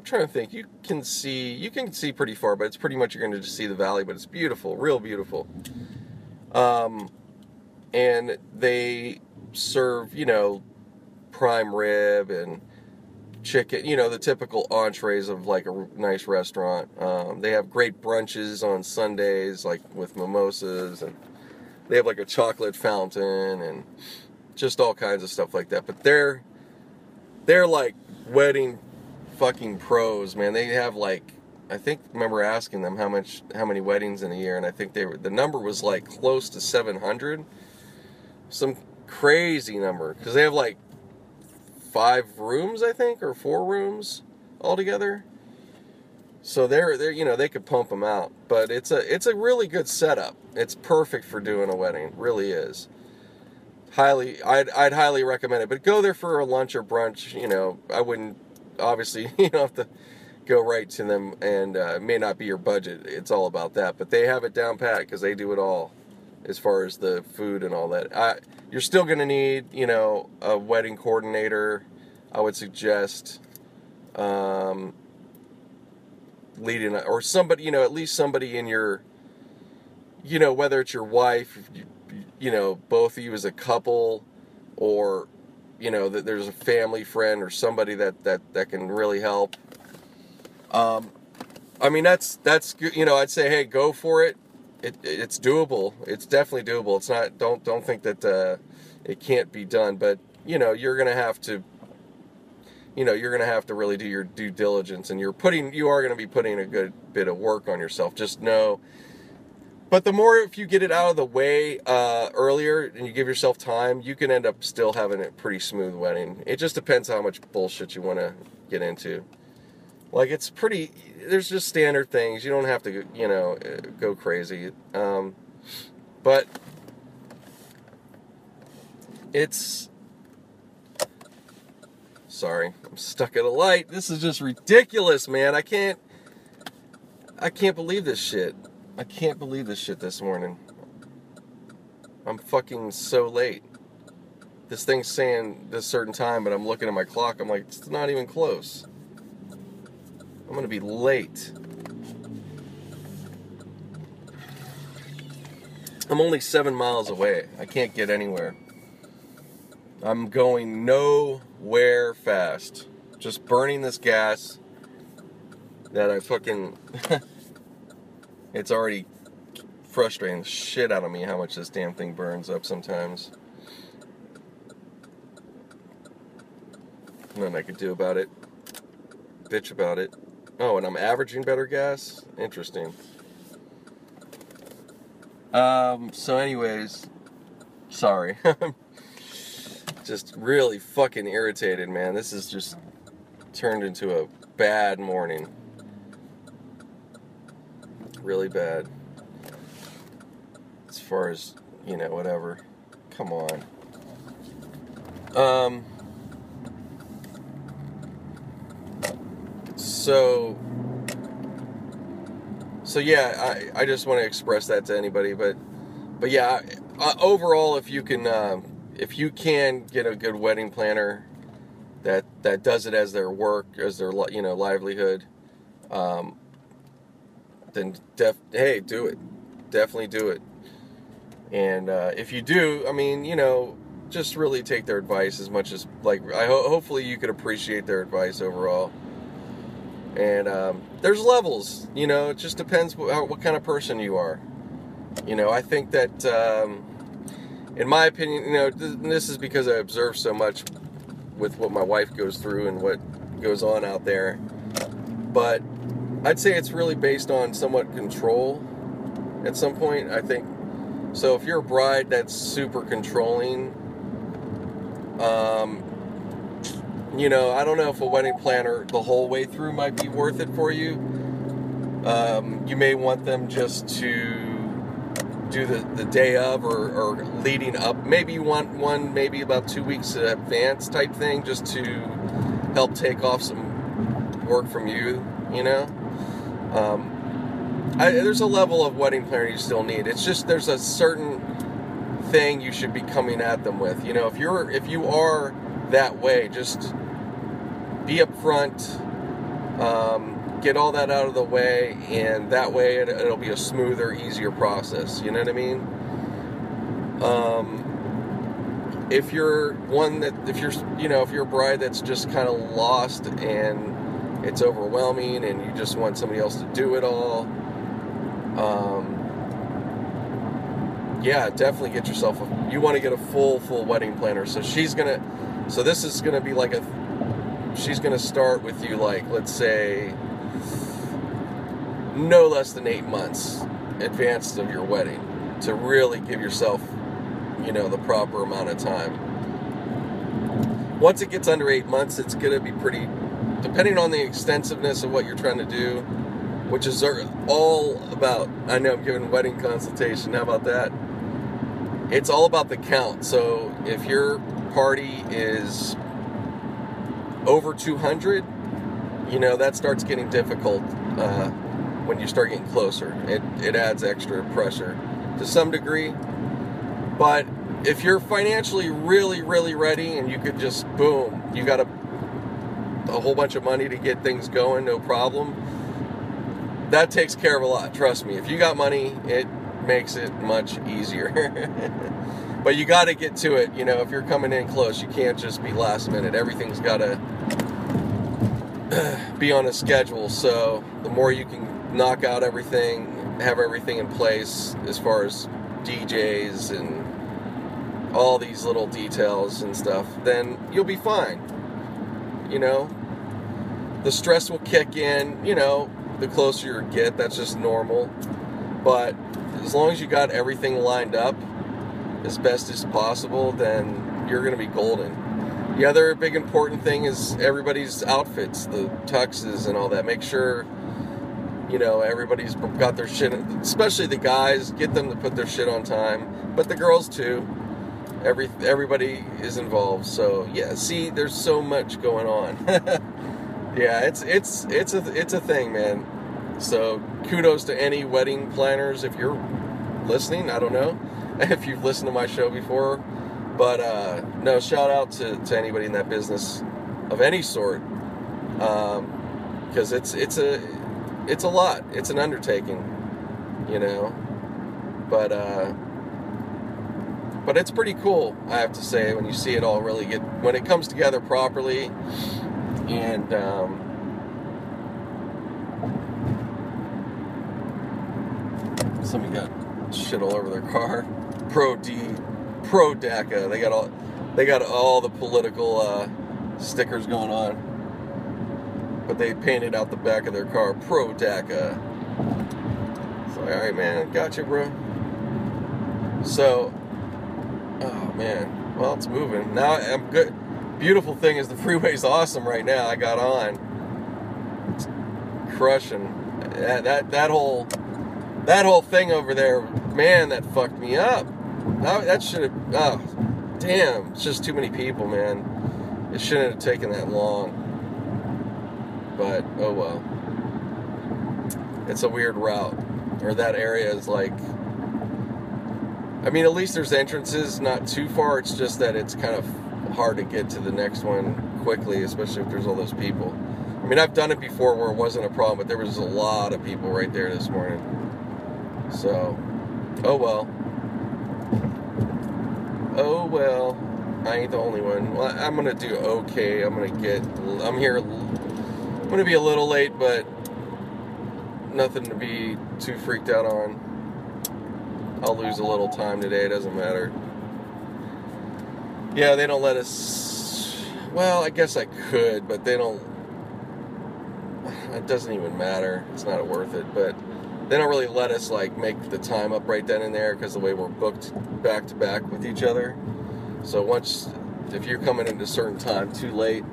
Speaker 1: trying to think. You can see you can see pretty far, but it's pretty much you're going to just see the valley. But it's beautiful, real beautiful. Um, and they serve you know prime rib and chicken. You know the typical entrees of like a nice restaurant. Um, they have great brunches on Sundays, like with mimosas and they have like a chocolate fountain and just all kinds of stuff like that. But they're they're like wedding fucking pros, man. They have like I think remember asking them how much how many weddings in a year, and I think they were the number was like close to 700, some crazy number because they have like five rooms, I think, or four rooms altogether. So they're they're you know they could pump them out, but it's a it's a really good setup. It's perfect for doing a wedding, really is. Highly, I'd I'd highly recommend it. But go there for a lunch or brunch. You know, I wouldn't obviously *laughs* you don't have to go right to them, and uh, it may not be your budget. It's all about that, but they have it down pat because they do it all, as far as the food and all that. I, you're still gonna need you know a wedding coordinator. I would suggest. Um, leading or somebody you know at least somebody in your you know whether it's your wife you, you know both of you as a couple or you know that there's a family friend or somebody that that that can really help. Um i mean that's that's you know i'd say hey go for it. It it's doable. It's definitely doable. It's not don't don't think that uh it can't be done but you know you're gonna have to you know you're to have to really do your due diligence and you're putting you are to be putting a good bit of work on yourself. Just know but the more if you get it out of the way uh, earlier and you give yourself time you can end up still having a pretty smooth wedding it just depends how much bullshit you want to get into like it's pretty there's just standard things you don't have to you know go crazy um, but it's Sorry, I'm stuck at a light. This is just ridiculous, man. I can't. I can't believe this shit. I can't believe this shit this morning. I'm fucking so late. This thing's saying this certain time, but I'm looking at my clock. I'm like, it's not even close. I'm gonna be late. I'm only seven miles away. I can't get anywhere. I'm going nowhere fast. Just burning this gas that I fucking. *laughs* it's already frustrating the shit out of me how much this damn thing burns up sometimes. Nothing I could do about it. Bitch about it. Oh, and I'm averaging better gas? Interesting. Um, so anyways, sorry. *laughs* just really fucking irritated, man. This is just turned into a bad morning. Really bad. As far as, you know, whatever. Come on. Um so so yeah, I, I just want to express that to anybody, but but yeah, uh, overall, if you can uh, if you can get a good wedding planner that that does it as their work, as their you know livelihood, um, then def hey, do it, definitely do it. And uh, if you do, I mean, you know, just really take their advice as much as like I ho- hopefully you could appreciate their advice overall. And um, there's levels, you know. It just depends what, what kind of person you are. You know, I think that, um, in my opinion, you know, th- this is because I observe so much with what my wife goes through and what goes on out there. But I'd say it's really based on somewhat control. At some point, I think. So if you're a bride that's super controlling, um, you know, I don't know if a wedding planner the whole way through might be worth it for you. Um, you may want them just to do the, the day of or, or leading up. Maybe you want one maybe about two weeks in advance type thing just to help take off some work from you, you know? Um, I, there's a level of wedding planner you still need. It's just there's a certain thing you should be coming at them with. You know, if you're if you are that way, just be upfront, um, get all that out of the way, and that way it, it'll be a smoother, easier process. You know what I mean? Um, if you're one that if you're you know if you're a bride that's just kind of lost and it's overwhelming and you just want somebody else to do it all. Um, yeah definitely get yourself a you want to get a full full wedding planner. So she's gonna so this is gonna be like a she's gonna start with you like let's say no less than eight months advanced of your wedding to really give yourself you know the proper amount of time. Once it gets under eight months it's gonna be pretty depending on the extensiveness of what you're trying to do which is all about i know i'm giving wedding consultation how about that? It's all about the count. So if your party is over 200 you know that starts getting difficult uh, when you start getting closer. It, it adds extra pressure to some degree. But if you're financially really really ready and you could just boom you got a, a whole bunch of money to get things going no problem. That takes care of a lot trust me. If you got money it makes it much easier. *laughs* But you got to get to it you know if you're coming in close you can't just be last minute. Everything's got to *clears throat* be on a schedule. So the more you can knock out everything have everything in place as far as DJs and all these little details and stuff then you'll be fine you know the stress will kick in you know the closer you get that's just normal but as long as you got everything lined up as best as possible then you're going to be golden the other big important thing is everybody's outfits, the tuxes and all that. Make sure, you know, everybody's got their shit, especially the guys, get them to put their shit on time, but the girls too. Every everybody is involved. So yeah, see, there's so much going on. *laughs* yeah, it's it's it's a it's a thing, man. So kudos to any wedding planners if you're listening. I don't know *laughs* if you've listened to my show before, but uh, no, shout out to, to anybody in that business of any sort, because it's it's a it's a lot. It's an undertaking, you know. But uh, but it's pretty cool, I have to say, when you see it all really get when it comes together properly, and um, somebody got shit all over their car. *laughs* Pro D, pro DACA. They got all they got all the political uh, stickers going on, but they painted out the back of their car pro DACA. So all right, man, gotcha, bro. So, man, well it's moving now. I'm good. Beautiful thing is the freeway's *laughs* awesome right now. I got on, it's crushing. That that that whole that whole thing over there, man, that fucked me up. That, that should have. Oh, damn! It's just too many people, man. It shouldn't have taken that long. But oh well. It's a weird route, or that area is like. I mean, at least there's entrances not too far. It's just that it's kind of hard to get to the next one quickly, especially if there's all those people. I mean, I've done it before where it wasn't a problem, but there was a lot of people right there this morning. So, oh well. Oh well. I ain't the only one. Well, I'm gonna do okay. I'm gonna get. I'm here. I'm gonna be a little late, but nothing to be too freaked out on. I'll lose a little time today. It doesn't matter. Yeah, they don't let us. Well, I guess I could, but they don't. It doesn't even matter. It's not worth it. But they don't really let us like make the time up right then and there because the way we're booked back to back with each other. So once, if you're coming in at a certain time too late,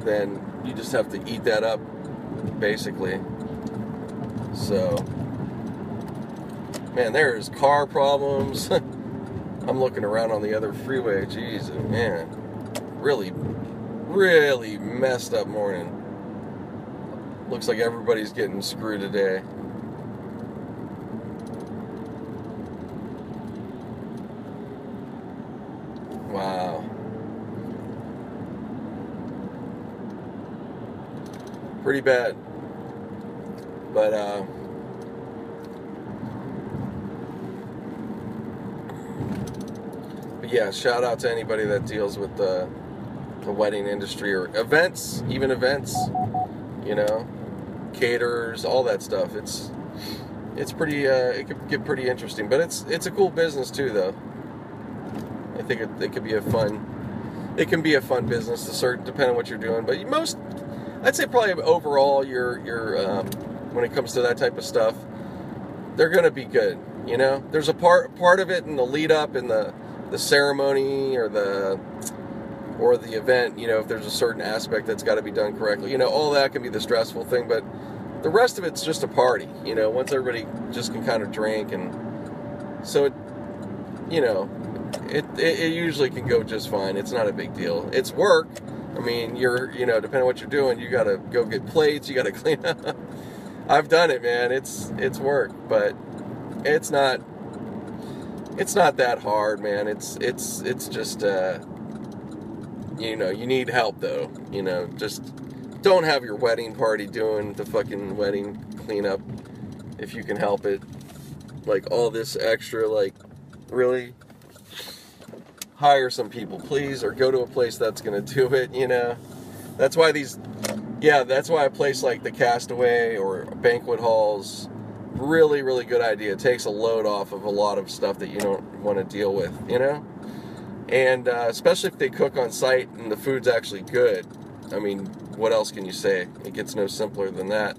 Speaker 1: then you just have to eat that up, basically. So, man, there's car problems. *laughs* I'm looking around on the other freeway. Jeez, man, really, really messed up morning. Looks like everybody's getting screwed today. Wow. Pretty bad. But, uh, yeah, shout out to anybody that deals with the, the wedding industry or events, even events, you know, caterers, all that stuff. It's, it's pretty, uh, it could get pretty interesting, but it's, it's a cool business too, though. I think it, it could be a fun, it can be a fun business to certain, depending on what you're doing. But most, I'd say probably overall, your your um, when it comes to that type of stuff, they're gonna be good. You know, there's a part part of it in the lead up in the the ceremony or the or the event. You know, if there's a certain aspect that's got to be done correctly. You know, all that can be the stressful thing, but the rest of it's just a party. You know, once everybody just can kind of drink and so it, you know, it, it, it usually can go just fine. It's not a big deal. It's work. I mean, you're, you know, depending on what you're doing, you got to go get plates, you got to *laughs* clean up. I've done it, man. It's it's work, but it's not it's not that hard, man. It's it's it's just uh you know, you need help though. You know, just don't have your wedding party doing the fucking wedding cleanup if you can help it. Like all this extra like really hire some people, please, or go to a place that's to do it, you know. That's why these, yeah, that's why a place like the Castaway or banquet halls, really, really good idea. It takes a load off of a lot of stuff that you don't want to deal with, you know. And uh, especially if they cook on site and the food's actually good. I mean, what else can you say? It gets no simpler than that.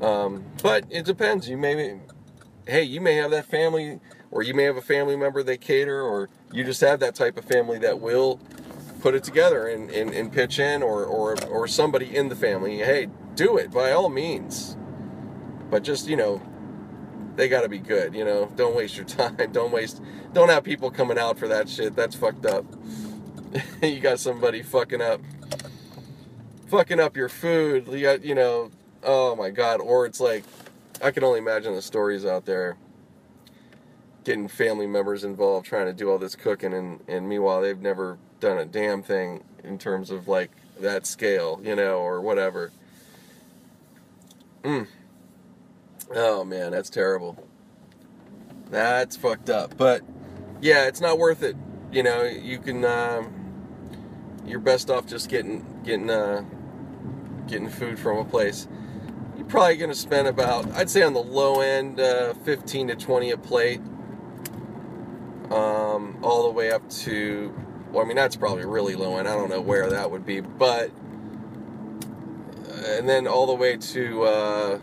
Speaker 1: Um, but it depends. You may, hey, you may have that family, or you may have a family member they cater, or you just have that type of family that will put it together and, and, and pitch in, or, or, or somebody in the family. Hey, do it by all means. But just, you know, they got to be good, you know. Don't waste your *laughs* time. Don't waste, don't have people coming out for that shit. That's fucked up. *laughs* you got somebody fucking up, fucking up your food. You got, you know, oh my god, or it's like I can only imagine the stories out there getting family members involved trying to do all this cooking and, and meanwhile they've never done a damn thing in terms of like that scale, you know, or whatever. Mm. Oh man, that's terrible. That's fucked up. But yeah, it's not worth it. You know, you can um, you're best off just getting getting uh, getting food from a place. You're probably going to spend about, I'd say on the low end, uh, 15 to 20 a plate, um, all the way up to, well, I mean that's probably really low end. I don't know where that would be, but and then all the way to, uh,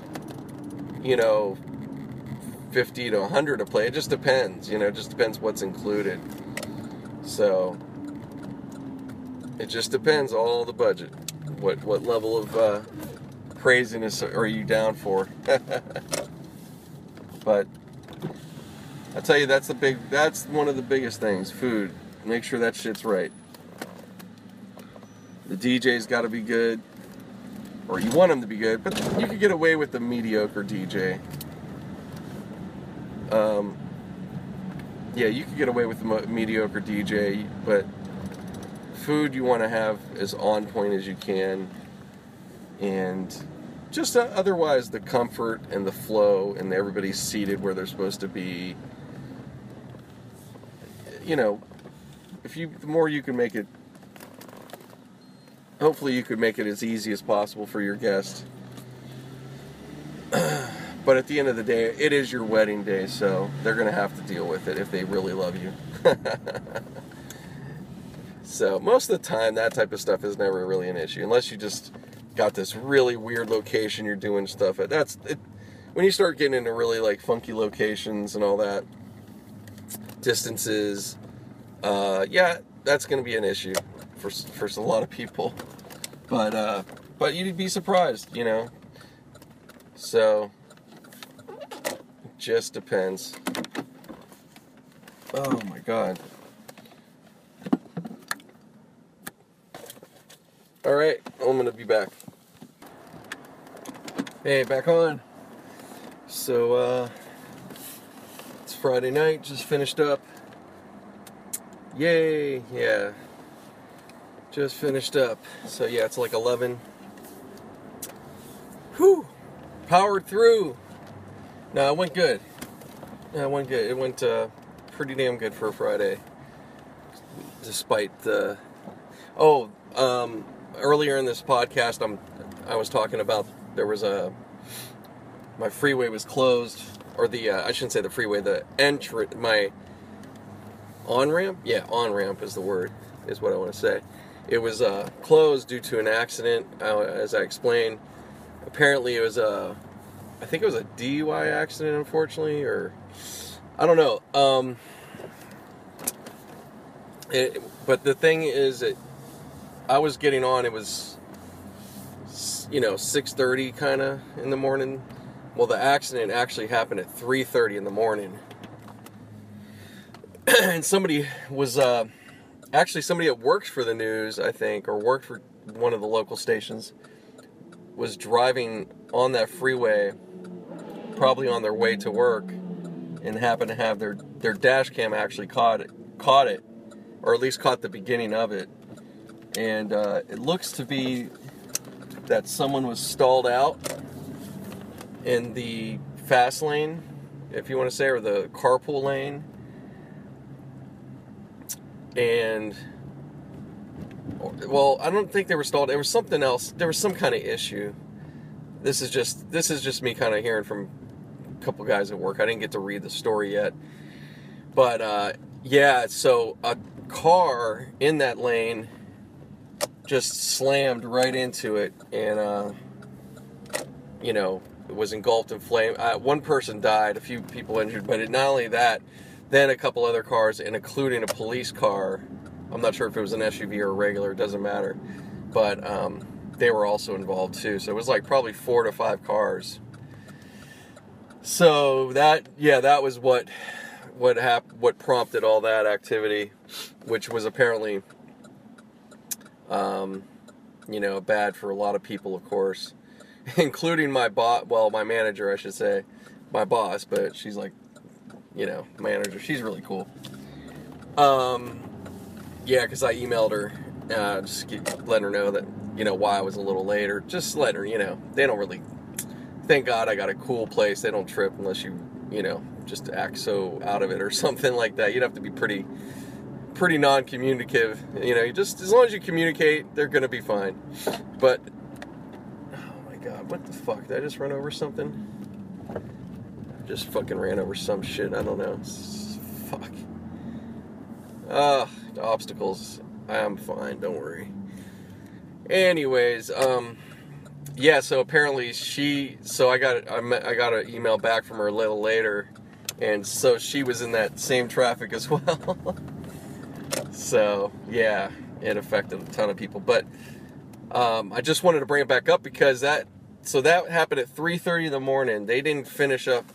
Speaker 1: you know, 50 to 100 a play. It just depends, you know, it just depends what's included. So it just depends all the budget. What what level of uh, craziness are you down for? *laughs* but I tell you, that's the big. That's one of the biggest things. Food. Make sure that shit's right. The DJ's got to be good, or you want him to be good. But you could get away with the mediocre DJ. Um, yeah, you could get away with the mediocre DJ, but food you want to have as on point as you can, and just uh, otherwise the comfort and the flow and everybody's seated where they're supposed to be. You know, if you the more you can make it, hopefully you could make it as easy as possible for your guest. *clears throat* but at the end of the day, it is your wedding day, so they're gonna have to deal with it if they really love you. *laughs* So most of the time, that type of stuff is never really an issue, unless you just got this really weird location you're doing stuff at. That's it. When you start getting into really like funky locations and all that, distances, uh, yeah, that's going to be an issue for for a lot of people. But uh, but you'd be surprised, you know. So just depends. Oh my god. All right, I'm gonna be back. Hey, back on. So, uh, it's Friday night, just finished up. Yay, yeah. Just finished up. So, yeah, it's like 11. Whew, powered through. No, it went good. Yeah, it went good. It went uh, pretty damn good for a Friday. Despite the. Oh, um, earlier in this podcast, I'm I was talking about there was a my freeway was closed, or the uh, I shouldn't say the freeway, the entry my on ramp, yeah, on ramp is the word, is what I want to say. It was uh, closed due to an accident, uh, as I explained. Apparently, it was a, I think it was a DUI accident, unfortunately, or I don't know. Um, it, but the thing is, it I was getting on. It was, you know, six thirty kind of in the morning. Well, the accident actually happened at three thirty in the morning, *clears throat* and somebody was uh, actually somebody that works for the news, I think, or worked for one of the local stations, was driving on that freeway, probably on their way to work, and happened to have their their dash cam actually caught it, caught it, or at least caught the beginning of it. And uh, it looks to be that someone was stalled out in the fast lane, if you want to say, or the carpool lane, and well, I don't think they were stalled. There was something else. There was some kind of issue. This is just this is just me kind of hearing from a couple guys at work. I didn't get to read the story yet, but uh, yeah. So a car in that lane just slammed right into it and uh, you know it was engulfed in flame uh, one person died a few people injured but it, not only that then a couple other cars and including a police car i'm not sure if it was an suv or a regular it doesn't matter but um, they were also involved too so it was like probably four to five cars so that yeah that was what what hap- what prompted all that activity which was apparently um, you know, bad for a lot of people, of course. *laughs* including my bot. well, my manager, I should say, my boss, but she's like, you know, manager. She's really cool. Um, yeah, because I emailed her, uh, just get, letting her know that, you know, why I was a little later. Just letting her, you know, they don't really, thank God I got a cool place. They don't trip unless you, you know, just act so out of it or *laughs* something like that. You'd have to be pretty, pretty non-communicative. You know, you just, as long as you communicate, they're to be fine. But, oh my God, what the fuck? Did I just run over something? Just fucking ran over some shit. I don't know. Fuck. Ah, the obstacles. I'm fine. Don't worry. Anyways, um, yeah. So apparently she. So I got I, met, I got an email back from her a little later, and so she was in that same traffic as *laughs* well. so yeah, it affected a ton of people. But um, I just wanted to bring it back up because that. So that happened at 3:30 in the morning. They didn't finish up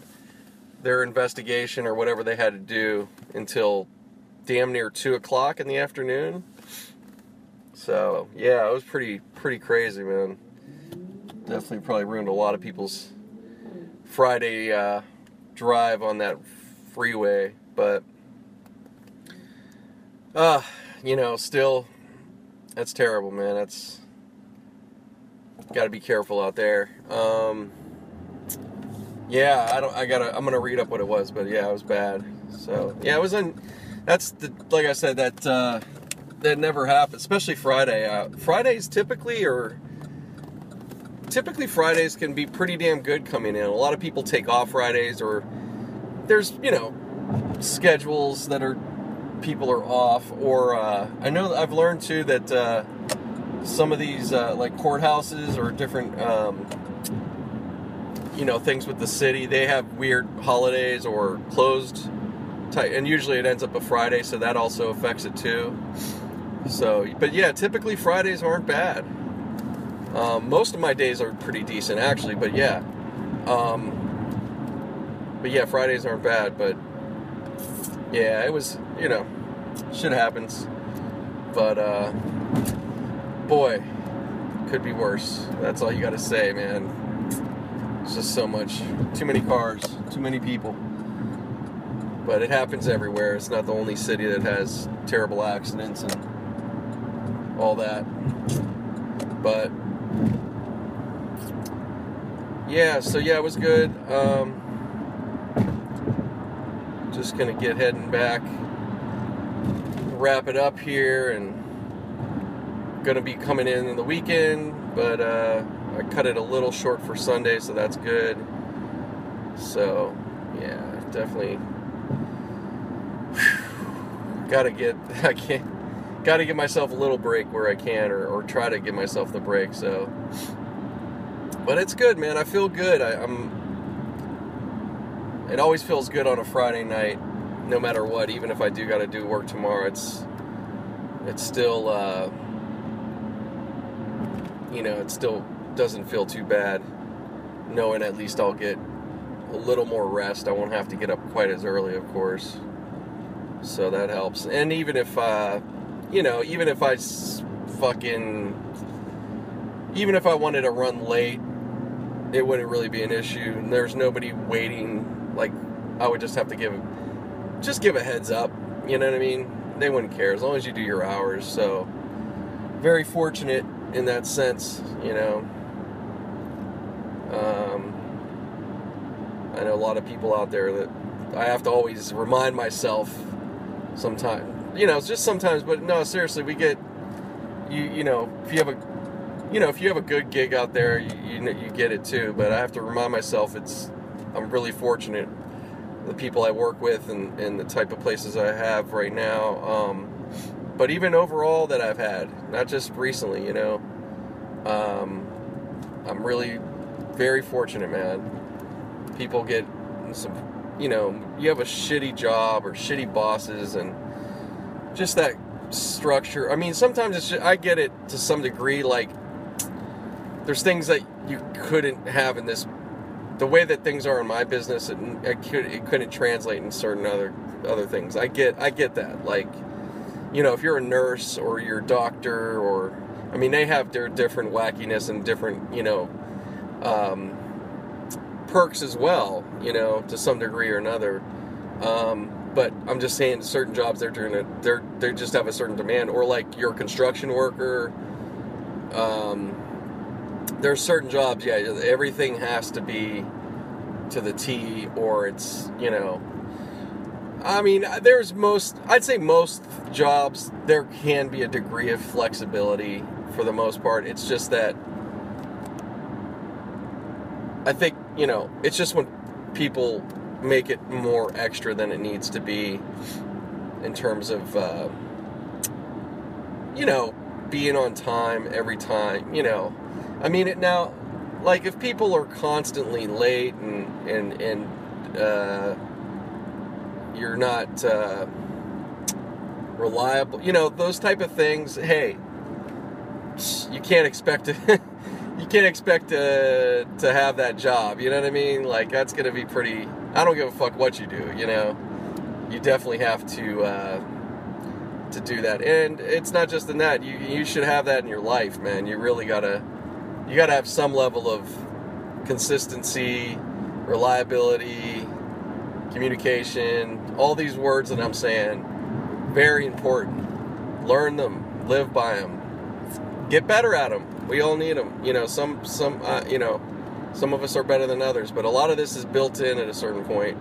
Speaker 1: their investigation or whatever they had to do until damn near two o'clock in the afternoon. So yeah, it was pretty pretty crazy, man. Definitely probably ruined a lot of people's Friday uh, drive on that freeway, but uh, you know, still, that's terrible, man. That's got to be careful out there. Um, yeah, I don't. I gotta. I'm gonna read up what it was, but yeah, it was bad. So yeah, it was in. That's the like I said that uh, that never happened, especially Friday. Uh, Fridays typically or typically Fridays can be pretty damn good coming in. A lot of people take off Fridays or there's you know schedules that are people are off or uh, I know I've learned too that uh, some of these uh, like courthouses or different um, you know things with the city. They have weird holidays or closed type and usually it ends up a friday so that also affects it too. So but yeah typically fridays aren't bad. Um, most of my days are pretty decent actually but yeah. Um, but yeah fridays aren't bad but yeah it was you know shit happens. But uh boy could be worse. That's all you gotta say man it's just so much. Too many cars, too many people. But it happens everywhere. It's not the only city that has terrible accidents and all that. But yeah, so yeah, it was good. Um, just gonna get heading back, wrap it up here, and gonna be coming in in the weekend, but uh, I cut it a little short for Sunday, so that's good. So, yeah, definitely gotta get *laughs* I can't gotta give myself a little break where I can, or, or try to give myself the break. So, but it's good, man. I feel good. I, I'm. It always feels good on a Friday night, no matter what. Even if I do got to do work tomorrow, it's it's still. Uh, you know, it's still doesn't feel too bad knowing at least I'll get a little more rest. I won't have to get up quite as early, of course. So that helps. And even if, uh, you know, even if I fucking, even if I wanted to run late, it wouldn't really be an issue. And there's nobody waiting. Like, I would just have to give, just give a heads up. You know what I mean? They wouldn't care as long as you do your hours. So, very fortunate in that sense, you know. Um, I know a lot of people out there that I have to always remind myself sometimes, you know, it's just sometimes, but no, seriously, we get, you, you know, if you have a, you know, if you have a good gig out there, you, you, you get it too, but I have to remind myself it's, I'm really fortunate, the people I work with and, and the type of places I have right now, um, but even overall that I've had, not just recently, you know, um, I'm really very fortunate, man. People get some, you know, you have a shitty job or shitty bosses and just that structure. I mean, sometimes it's just, I get it to some degree. Like, there's things that you couldn't have in this. The way that things are in my business, it, it could it couldn't translate in certain other other things. I get I get that. Like, you know, if you're a nurse or you're a doctor or, I mean, they have their different wackiness and different, you know, um, perks as well, you know, to some degree or another. Um, but I'm just saying, certain jobs they're doing it, they're they just have a certain demand, or like you're construction worker. Um, there's certain jobs, yeah, everything has to be to the T, or it's you know. I mean, there's most, I'd say most jobs, there can be a degree of flexibility for the most part. It's just that I think, you know, it's just when people make it more extra than it needs to be in terms of, uh, you know, being on time every time, you know. I mean, it now, like, if people are constantly late and, and, and, uh, you're not uh, reliable. You know those type of things. Hey, you can't expect to *laughs* you can't expect to to have that job. You know what I mean? Like that's gonna be pretty. I don't give a fuck what you do. You know, you definitely have to uh, to do that. And it's not just in that. You you should have that in your life, man. You really gotta you gotta have some level of consistency, reliability communication, all these words that I'm saying, very important. Learn them, live by them, get better at them. We all need them. You know, some some uh, you know, some of us are better than others, but a lot of this is built in at a certain point.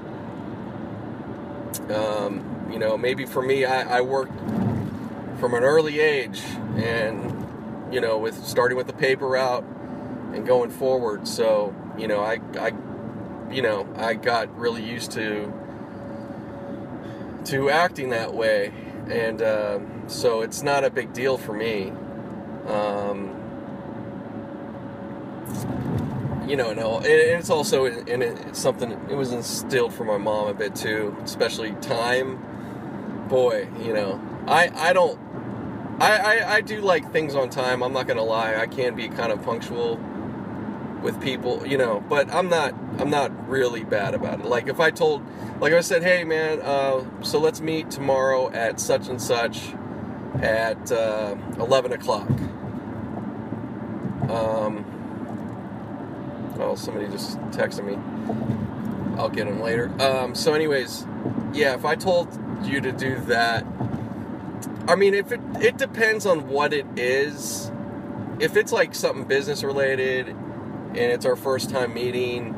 Speaker 1: Um, you know, maybe for me, I, I worked from an early age, and you know, with starting with the paper route and going forward. So you know, I I you know, I got really used to to acting that way, and uh, so it's not a big deal for me. Um, you know, no, and it's also and it's something. It was instilled from my mom a bit too, especially time. Boy, you know, I I don't. I, I, I do like things on time. I'm not gonna lie. I can be kind of punctual with people, you know, but I'm not I'm not really bad about it. Like if I told like I said, "Hey man, uh, so let's meet tomorrow at such and such at uh, 11 o'clock." Um, oh, somebody just texted me. I'll get him later. Um, so, anyways, yeah, if I told you to do that, I mean, if it it depends on what it is. If it's like something business related and it's our first time meeting.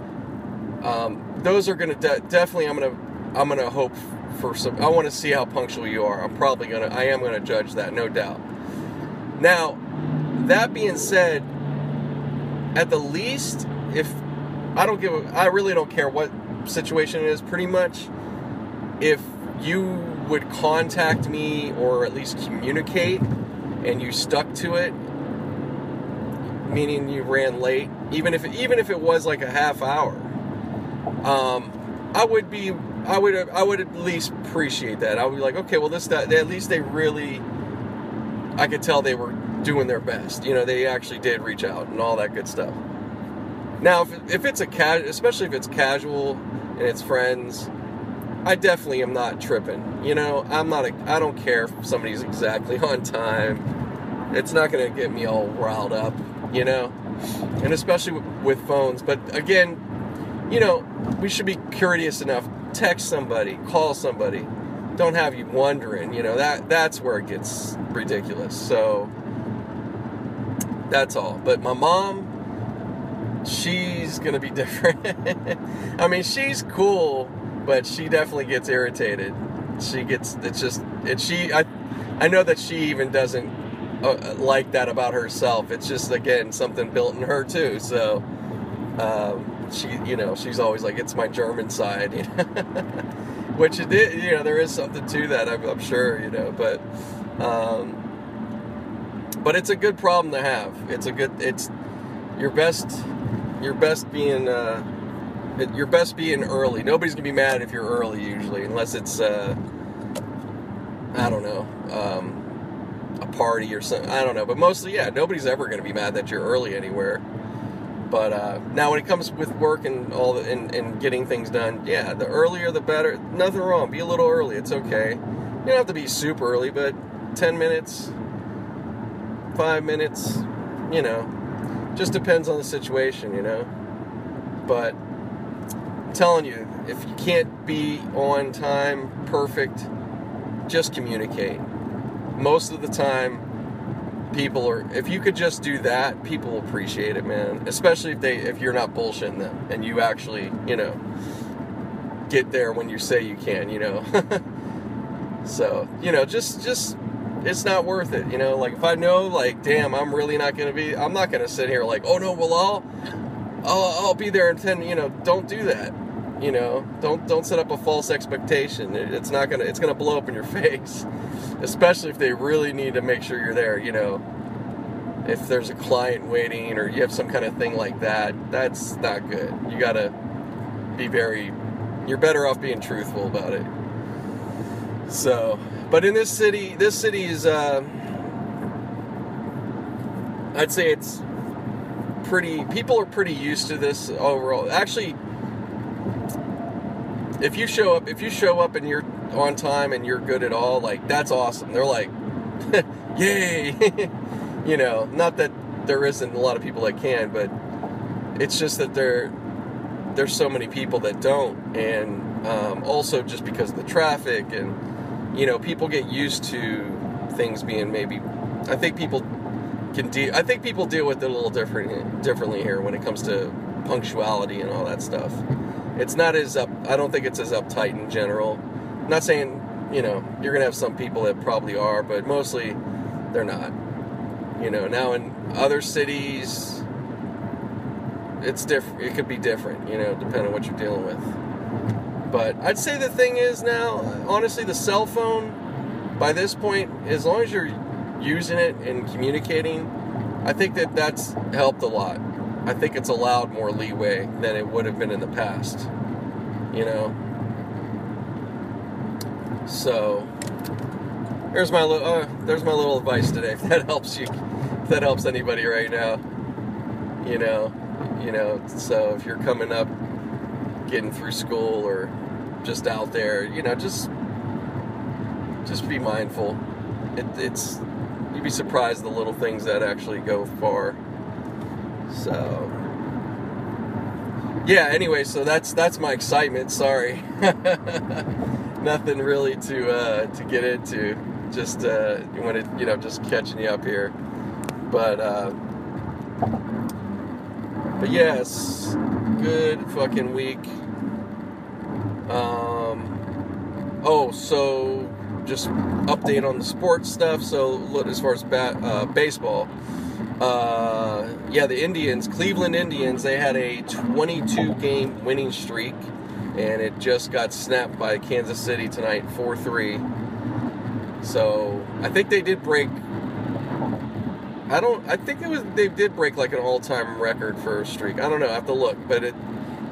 Speaker 1: Um, those are gonna de- definitely. I'm gonna I'm gonna hope for some. I want to see how punctual you are. I'm probably gonna. I am gonna judge that, no doubt. Now, that being said, at the least, if I don't give, I really don't care what situation it is. Pretty much, if you would contact me or at least communicate, and you stuck to it, meaning you ran late, even if even if it was like a half hour, um, I would be I would I would at least appreciate that. I would be like, okay, well this that at least they really I could tell they were doing their best. You know, they actually did reach out and all that good stuff. Now, if, if it's a casual, especially if it's casual and it's friends, I definitely am not tripping. You know, I'm not. A, I don't care if somebody's exactly *laughs* on time. It's not going to get me all riled up you know, and especially with phones. But again, you know, we should be courteous enough. Text somebody, call somebody. Don't have you wondering. You know that that's where it gets ridiculous. So that's all. But my mom, she's gonna be *laughs* different. I mean, she's cool, but she definitely gets irritated. She gets. It's just. It's she. I. I know that she even doesn't uh, like that about herself. It's just again something built in her too. So um, she, you know, she's always like, "It's my German side," *laughs* you know? which it did. You know, there is something to that. I'm, I'm sure. You know, but um, but it's a good problem to have. It's a good. It's your best. Your best being. Uh, your best being early. Nobody's gonna be mad if you're early usually, unless it's. Uh, I don't know. Um, a party or something. I don't know, but mostly, yeah, nobody's ever to be mad that you're early anywhere. But uh, now, when it comes with work and all the, and, and getting things done, yeah, the earlier the better. Nothing wrong. Be a little early. It's okay. You don't have to be super early, but ten minutes, five minutes, you know, just depends on the situation, you know. But I'm telling you, if you can't be on time, perfect, just communicate. Most of the time, people are. If you could just do that, people appreciate it, man. Especially if they, if you're not bullshitting them and you actually, you know, get there when you say you can, you know. *laughs* so you know, just just it's not worth it. You know, like if I know, like, damn, I'm really not gonna be, I'm not gonna sit here like, oh no, well I'll, I'll, I'll be there in ten. You know, don't do that. You know, don't don't set up a false expectation. It, it's not gonna, it's gonna blow up in your *laughs* face. Especially if they really need to make sure you're there. You know, if there's a client waiting or you have some kind of thing like that, that's not good. You gotta be very, you're better off being truthful about it. So, but in this city, this city is, uh, I'd say it's pretty, people are pretty used to this overall. Actually, if you show up, if you show up and you're on time and you're good at all, like, that's awesome. They're like, *laughs* yay! *laughs* you know, not that there isn't a lot of people that can, but it's just that there, there's so many people that don't. And um, also just because of the traffic and, you know, people get used to things being maybe. I think people can deal. I think people deal with it a little different differently here when it comes to punctuality and all that stuff. It's not as up. I don't think it's as uptight in general. I'm not saying you know you're gonna have some people that probably are, but mostly they're not. You know, now in other cities, it's different. It could be different. You know, depending on what you're dealing with. But I'd say the thing is now, honestly, the cell phone, by this point, as long as you're using it and communicating, I think that that's helped a lot. I think it's allowed more leeway than it would have been in the past. You know? So, there's my little, uh, there's my little advice today. *laughs* If that helps you, if that helps anybody right now, you know, you know. So if you're coming up, getting through school or just out there, you know, just just be mindful. It, it's you'd be surprised the little things that actually go far. So yeah. Anyway, so that's that's my excitement. Sorry, *laughs* nothing really to uh, to get into. Just uh, to you know just catching you up here, but. Uh, but yes, good fucking week. Um, oh, so just update on the sports stuff. So look, as far as bat, uh, baseball, uh, yeah, the Indians, Cleveland Indians, they had a 22 game winning streak, and it just got snapped by Kansas City tonight, 4 3. So I think they did break. I don't. I think it was they did break like an all-time record for a streak. I don't know. I have to look, but it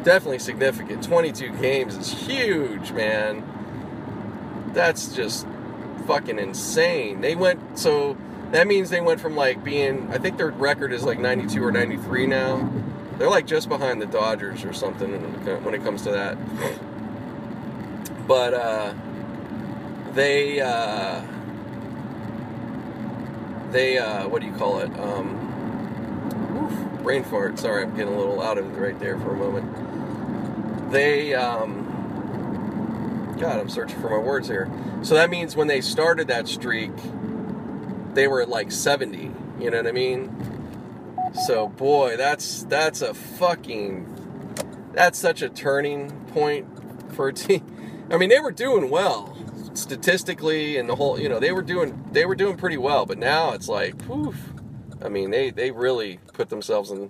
Speaker 1: definitely significant. 22 games is huge, man. That's just fucking insane. They went so that means they went from like being I think their record is like 92 or 93 now. They're like just behind the Dodgers or something when it comes to that. But uh they uh they uh what do you call it? Um brain fart. Sorry, I'm getting a little out of it right there for a moment. They um God, I'm searching for my words here. So that means when they started that streak, they were at like 70. You know what I mean? So boy, that's that's a fucking that's such a turning point for a team. *laughs* I mean, they were doing well statistically and the whole, you know, they were doing they were doing pretty well, but now it's like, poof. I mean, they they really put themselves in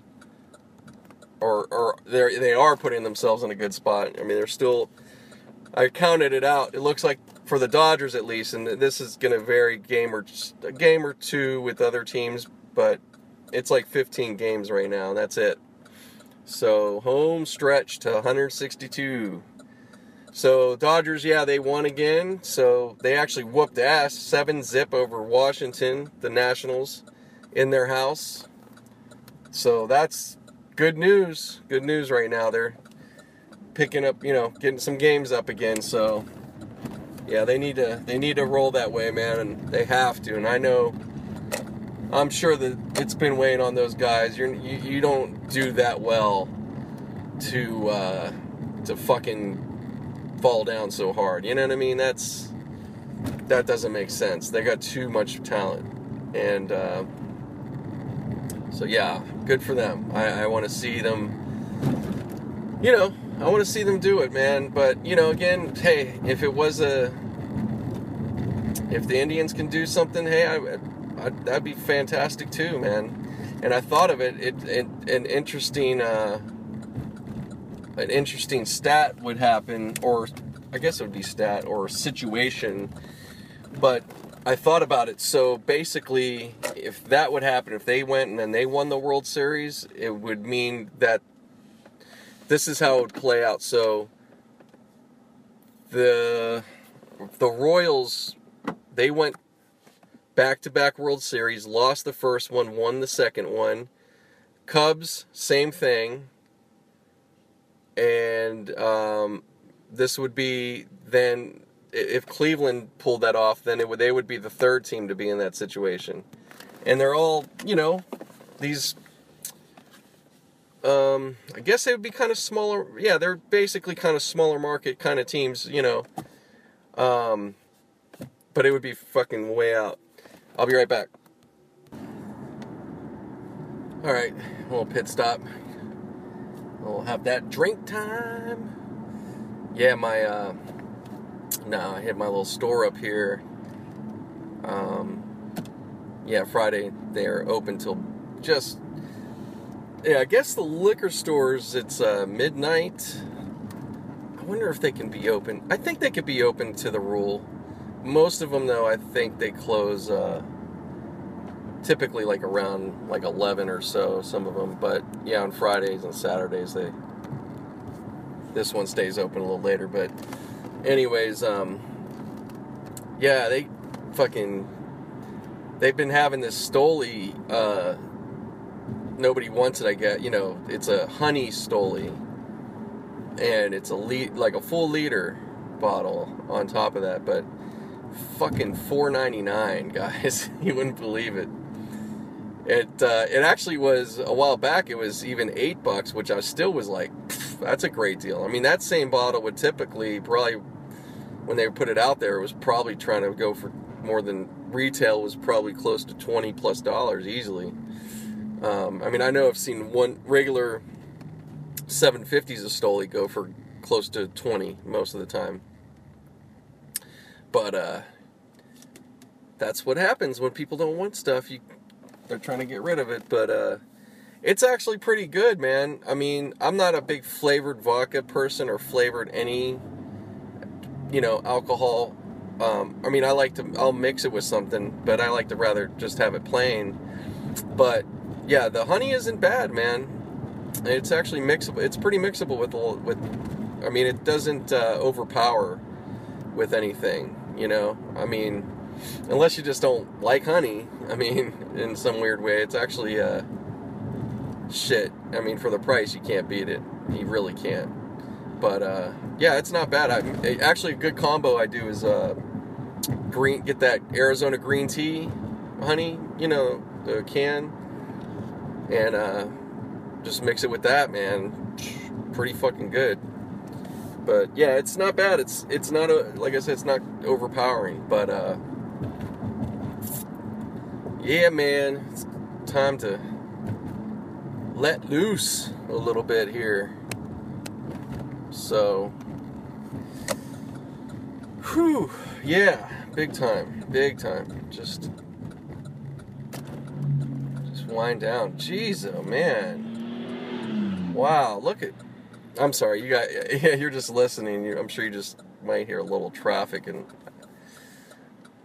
Speaker 1: or or they they are putting themselves in a good spot. I mean, they're still I counted it out. It looks like for the Dodgers at least, and this is going to vary game or a game or two with other teams, but it's like 15 games right now. And That's it. So home stretch to 162. So Dodgers, yeah, they won again. So they actually whooped ass, seven zip over Washington, the Nationals, in their house. So that's good news. Good news right now. They're picking up, you know, getting some games up again. So yeah, they need to they need to roll that way, man, and they have to. And I know I'm sure that it's been weighing on those guys. You're, you you don't do that well to uh, to fucking fall down so hard. You know what I mean? That's that doesn't make sense. They got too much talent, and uh, so yeah, good for them. I, I want to see them. You know, I want to see them do it, man. But you know, again, hey, if it was a if the Indians can do something, hey, I, I, that'd be fantastic too, man. And I thought of it, it, it an interesting, uh, an interesting stat would happen, or I guess it would be stat or situation. But I thought about it. So basically, if that would happen, if they went and then they won the World Series, it would mean that this is how it would play out. So the the Royals they went back to back World Series, lost the first one, won the second one. Cubs, same thing. And um, this would be then, if Cleveland pulled that off, then it would, they would be the third team to be in that situation. And they're all, you know, these. Um, I guess they would be kind of smaller. Yeah, they're basically kind of smaller market kind of teams, you know. Um, but it would be fucking way out. I'll be right back. All right, a little pit stop. We'll have that drink time. Yeah, my uh, no, I hit my little store up here. Um, yeah, Friday they're open till just. Yeah, I guess the liquor stores it's uh, midnight. I wonder if they can be open. I think they could be open to the rule most of them though i think they close uh, typically like around like 11 or so some of them but yeah on fridays and saturdays they this one stays open a little later but anyways um yeah they fucking they've been having this stoli uh nobody wants it i get you know it's a honey stoli. And it's a lead like a full liter bottle on top of that but fucking 4.99 *laughs* guys. You wouldn't believe it. It uh, it actually was a while back it was even eight bucks which i still was like that's a great deal. I mean that same bottle would typically probably when they put it out there it was probably trying to go for more than retail was probably close to 20 plus dollars easily um, i mean i know i've seen one regular 750s of stoli go for close to 20 most of the time but uh, that's what happens when people don't want stuff. You they're trying to get rid of it, but uh, it's actually pretty good, man. I mean, I'm not a big flavored vodka person or flavored any, you know, alcohol. Um, I mean, I like to I'll mix it with something, but I like to rather just have it plain. But yeah, the honey isn't bad, man. It's actually mixable. It's pretty mixable with with. I mean, it doesn't uh, overpower with anything. You know, I mean, unless you just don't like honey. I mean, *laughs* in some weird way, it's actually uh, shit. I mean, for the price, you can't beat it. You really can't. But uh, yeah, it's not bad. I actually a good combo I do is uh, green. Get that Arizona green tea, honey. You know, the can, and uh, just mix it with that, man. Pretty fucking good but yeah, it's not bad. It's it's not a like I said, it's not overpowering, but uh, yeah, man, it's time to let loose a little bit here. So, whew, yeah, big time, big time. Just, just wind down. Jeez, oh man, wow, look at I'm sorry, you got *laughs* yeah, you're just listening. You, I'm sure you just might hear a little traffic and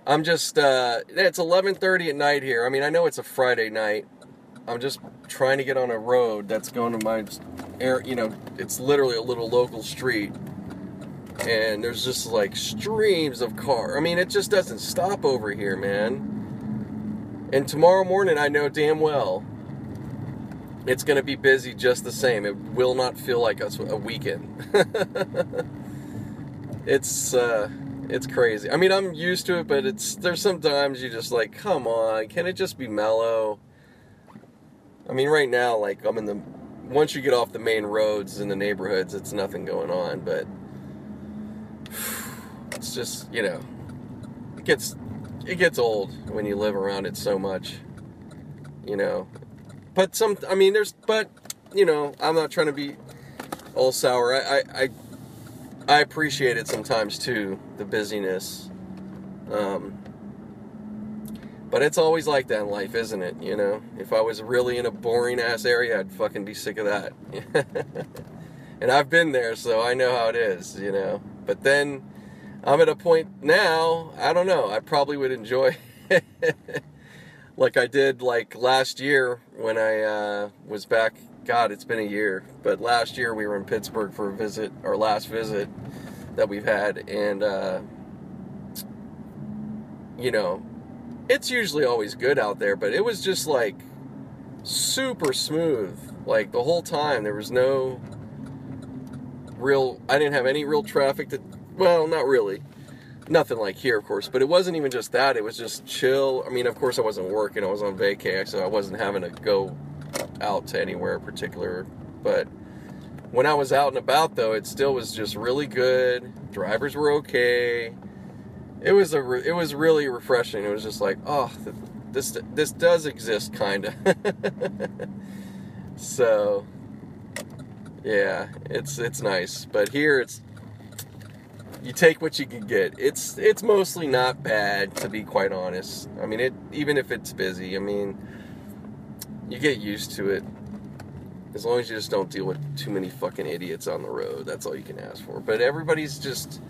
Speaker 1: I'm just uh it's 11:30 at night here. I mean, I know it's a Friday night. I'm just trying to get on a road that's going to my air, you know, it's literally a little local street. And there's just like streams of car. I mean, it just doesn't stop over here, man. And tomorrow morning I know damn well it's going to be busy just the same. It will not feel like a, a weekend. *laughs* it's uh, it's crazy. I mean, I'm used to it, but it's there's sometimes you just like, come on, can it just be mellow? I mean, right now, like I'm in the once you get off the main roads in the neighborhoods, it's nothing going on, but it's just you know, it gets it gets old when you live around it so much, you know. But some, I mean, there's, but you know, I'm not trying to be all sour. I I I, I appreciate it sometimes too, the busyness. Um, but it's always like that in life, isn't it? You know, if I was really in a boring ass area, I'd fucking be sick of that. *laughs* and I've been there, so I know how it is, you know. But then I'm at a point now, I don't know, I probably would enjoy *laughs* like I did like last year when I uh, was back. God, it's been a year, but last year we were in Pittsburgh for a visit, our last visit that we've had, and uh, you know, it's usually always good out there, but it was just like super smooth. Like the whole time, there was no real, I didn't have any real traffic to, well, not really. Nothing like here, of course, but it wasn't even just that. It was just chill. I mean, of course, I wasn't working. I was on vacay, so I wasn't having to go out to anywhere in particular. But when I was out and about, though, it still was just really good. Drivers were okay it was a re- it was really refreshing. It was just like, oh, th- this this does exist, kind of. *laughs* so, yeah, it's it's nice. But here, it's you take what you can get. It's it's mostly not bad, to be quite honest. I mean, it even if it's busy, I mean, you get used to it. As long as you just don't deal with too many fucking idiots on the road, that's all you can ask for. But everybody's just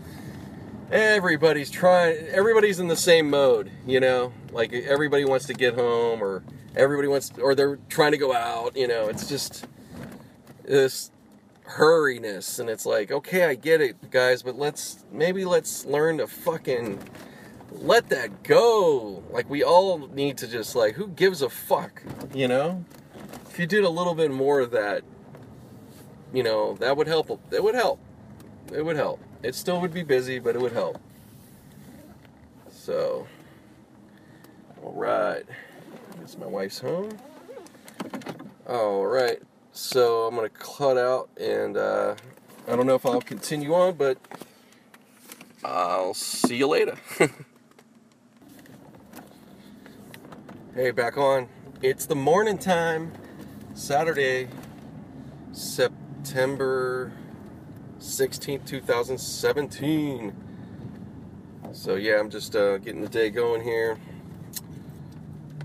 Speaker 1: everybody's trying everybody's in the same mode you know like everybody wants to get home or everybody wants or they're trying to go out you know it's just this hurriness and it's like okay i get it guys but let's maybe let's learn to fucking let that go like we all need to just like who gives a fuck you know if you did a little bit more of that you know that would help it would help it would help it still would be busy, but it would help. So, all right. I guess my wife's home. All right. So I'm gonna cut out, and uh, I don't know if I'll continue on, but I'll see you later. *laughs* hey, back on. It's the morning time. Saturday, September 16th, 2017. So yeah, I'm just uh, getting the day going here.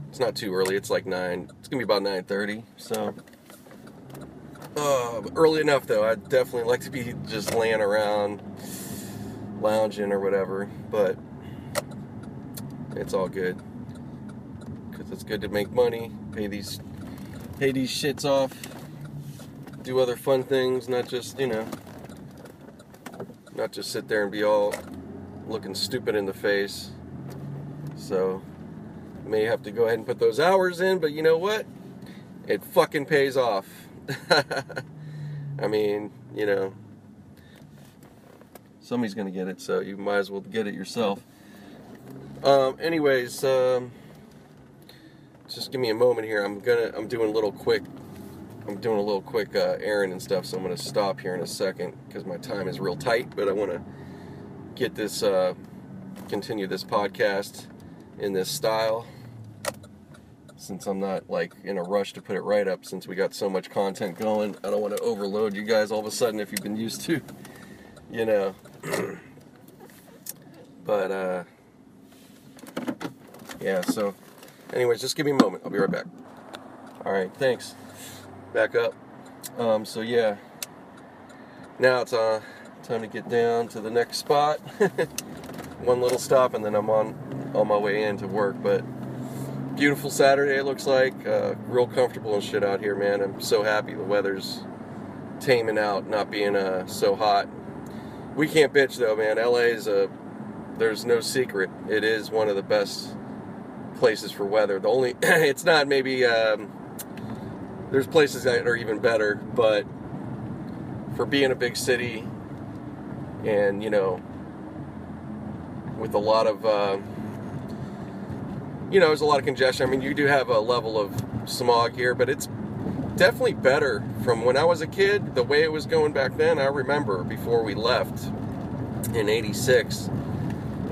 Speaker 1: It's not too early. It's like nine. It's gonna be about 9:30. So uh, early enough though. I'd definitely like to be just laying around, lounging or whatever. But it's all good because it's good to make money, pay these pay these shits off, do other fun things, not just you know not just sit there and be all looking stupid in the face. So, may have to go ahead and put those hours in, but you know what? It fucking pays off. *laughs* I mean, you know, somebody's gonna get it, so you might as well get it yourself. Um, anyways, um, just give me a moment here. I'm gonna, I'm doing a little quick I'm doing a little quick uh, errand and stuff, so I'm going to stop here in a second because my time is real tight. But I want to get this, uh, continue this podcast in this style since I'm not like in a rush to put it right up since we got so much content going. I don't want to overload you guys all of a sudden if you've been used to, you know. *clears throat* but, uh, yeah, so, anyways, just give me a moment. I'll be right back. All right, thanks back up. Um, so yeah, now it's uh, time to get down to the next spot. *laughs* One little stop, and then I'm on on my way in to work. But beautiful Saturday, it looks like. Uh, real comfortable and shit out here, man. I'm so happy the weather's taming out, not being uh, so hot. We can't bitch though, man. LA is a there's no secret. It is one of the best places for weather. The only *clears throat* it's not maybe. Um, there's places that are even better, but for being a big city and, you know, with a lot of, uh, you know, there's a lot of congestion. I mean, you do have a level of smog here, but it's definitely better from when I was a kid. The way it was going back then, I remember before we left in '86,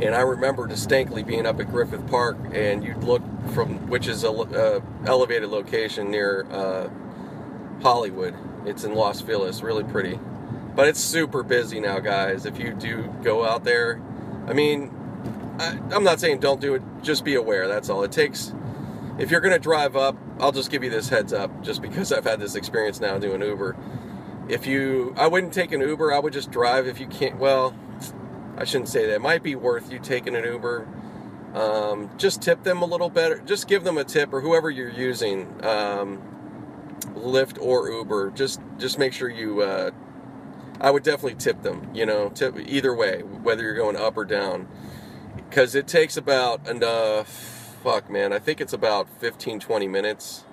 Speaker 1: and I remember distinctly being up at Griffith Park, and you'd look from which is a uh, elevated location near uh, Hollywood. It's in Los Feliz, really pretty, but it's super busy now, guys. If you do go out there, I mean, I, I'm not saying don't do it. Just be aware. That's all. It takes. If you're gonna drive up, I'll just give you this heads up, just because I've had this experience now doing Uber. If you, I wouldn't take an Uber. I would just drive if you can't. Well, I shouldn't say that. It might be worth you taking an Uber. Um, just tip them a little better. Just give them a tip, or whoever you're using, um, Lyft or Uber. Just just make sure you. Uh, I would definitely tip them. You know, tip either way, whether you're going up or down, because it takes about enough. Fuck, man. I think it's about 15, 20 minutes.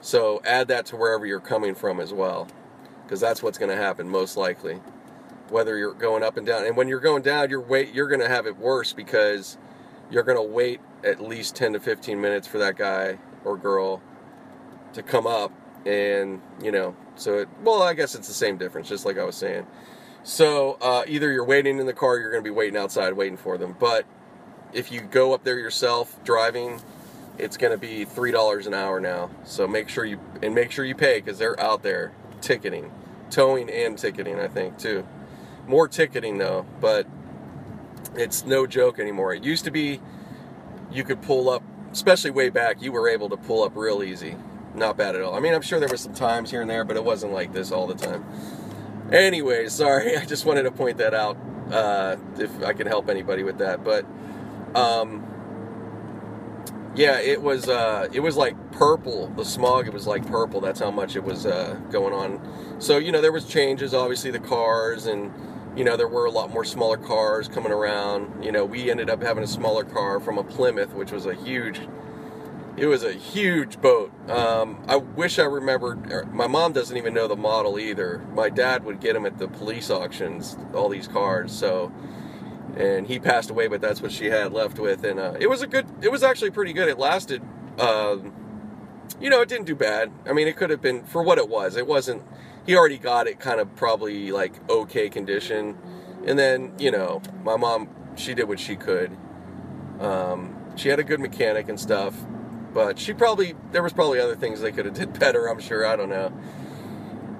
Speaker 1: So add that to wherever you're coming from as well, because that's what's going to happen most likely whether you're going up and down. And when you're going down, you're wait you're going to have it worse because you're going to wait at least 10 to 15 minutes for that guy or girl to come up and, you know, so it well, I guess it's the same difference just like I was saying. So, uh, either you're waiting in the car, you're going to be waiting outside waiting for them. But if you go up there yourself driving, it's going to be $3 an hour now. So make sure you and make sure you pay cuz they're out there ticketing, towing and ticketing, I think, too. More ticketing though, but it's no joke anymore. It used to be you could pull up, especially way back, you were able to pull up real easy. Not bad at all. I mean, I'm sure there were some times here and there, but it wasn't like this all the time. Anyway, sorry, *laughs* I just wanted to point that out uh, if I can help anybody with that. But um, yeah, it was uh, it was like purple. The smog, it was like purple. That's how much it was uh, going on. So you know, there was changes. Obviously, the cars and you know there were a lot more smaller cars coming around. You know, we ended up having a smaller car from a Plymouth, which was a huge. It was a huge boat. Um, I wish I remembered. er, My mom doesn't even know the model either. My dad would get them at the police auctions. All these cars. So and he passed away, but that's what she had left with. And uh, it was a good, it was actually pretty good. It lasted, um, you know, it didn't do bad. I mean, it could have been for what it was. It wasn't. He already got it kind of probably like okay condition, and then you know, my mom she did what she could. Um, she had a good mechanic and stuff, but she probably there was probably other things they could have *laughs* did better. I'm sure. I don't know.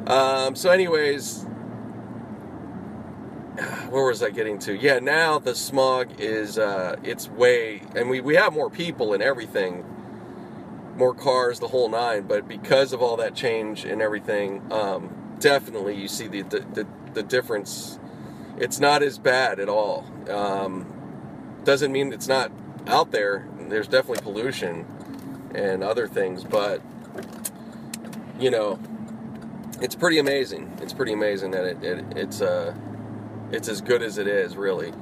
Speaker 1: Um, so, anyways, *sighs* where was I getting to? Yeah, now the smog is uh, it's way, and we we have more people and everything, more cars, the whole nine. But because of all that change and everything, um, definitely you see the, the the the difference. It's not as bad at all. Um, doesn't mean it's not out there. There's definitely pollution and other things, but you know, it's pretty amazing. It's pretty amazing that it, it it's uh it's as good as it is, really.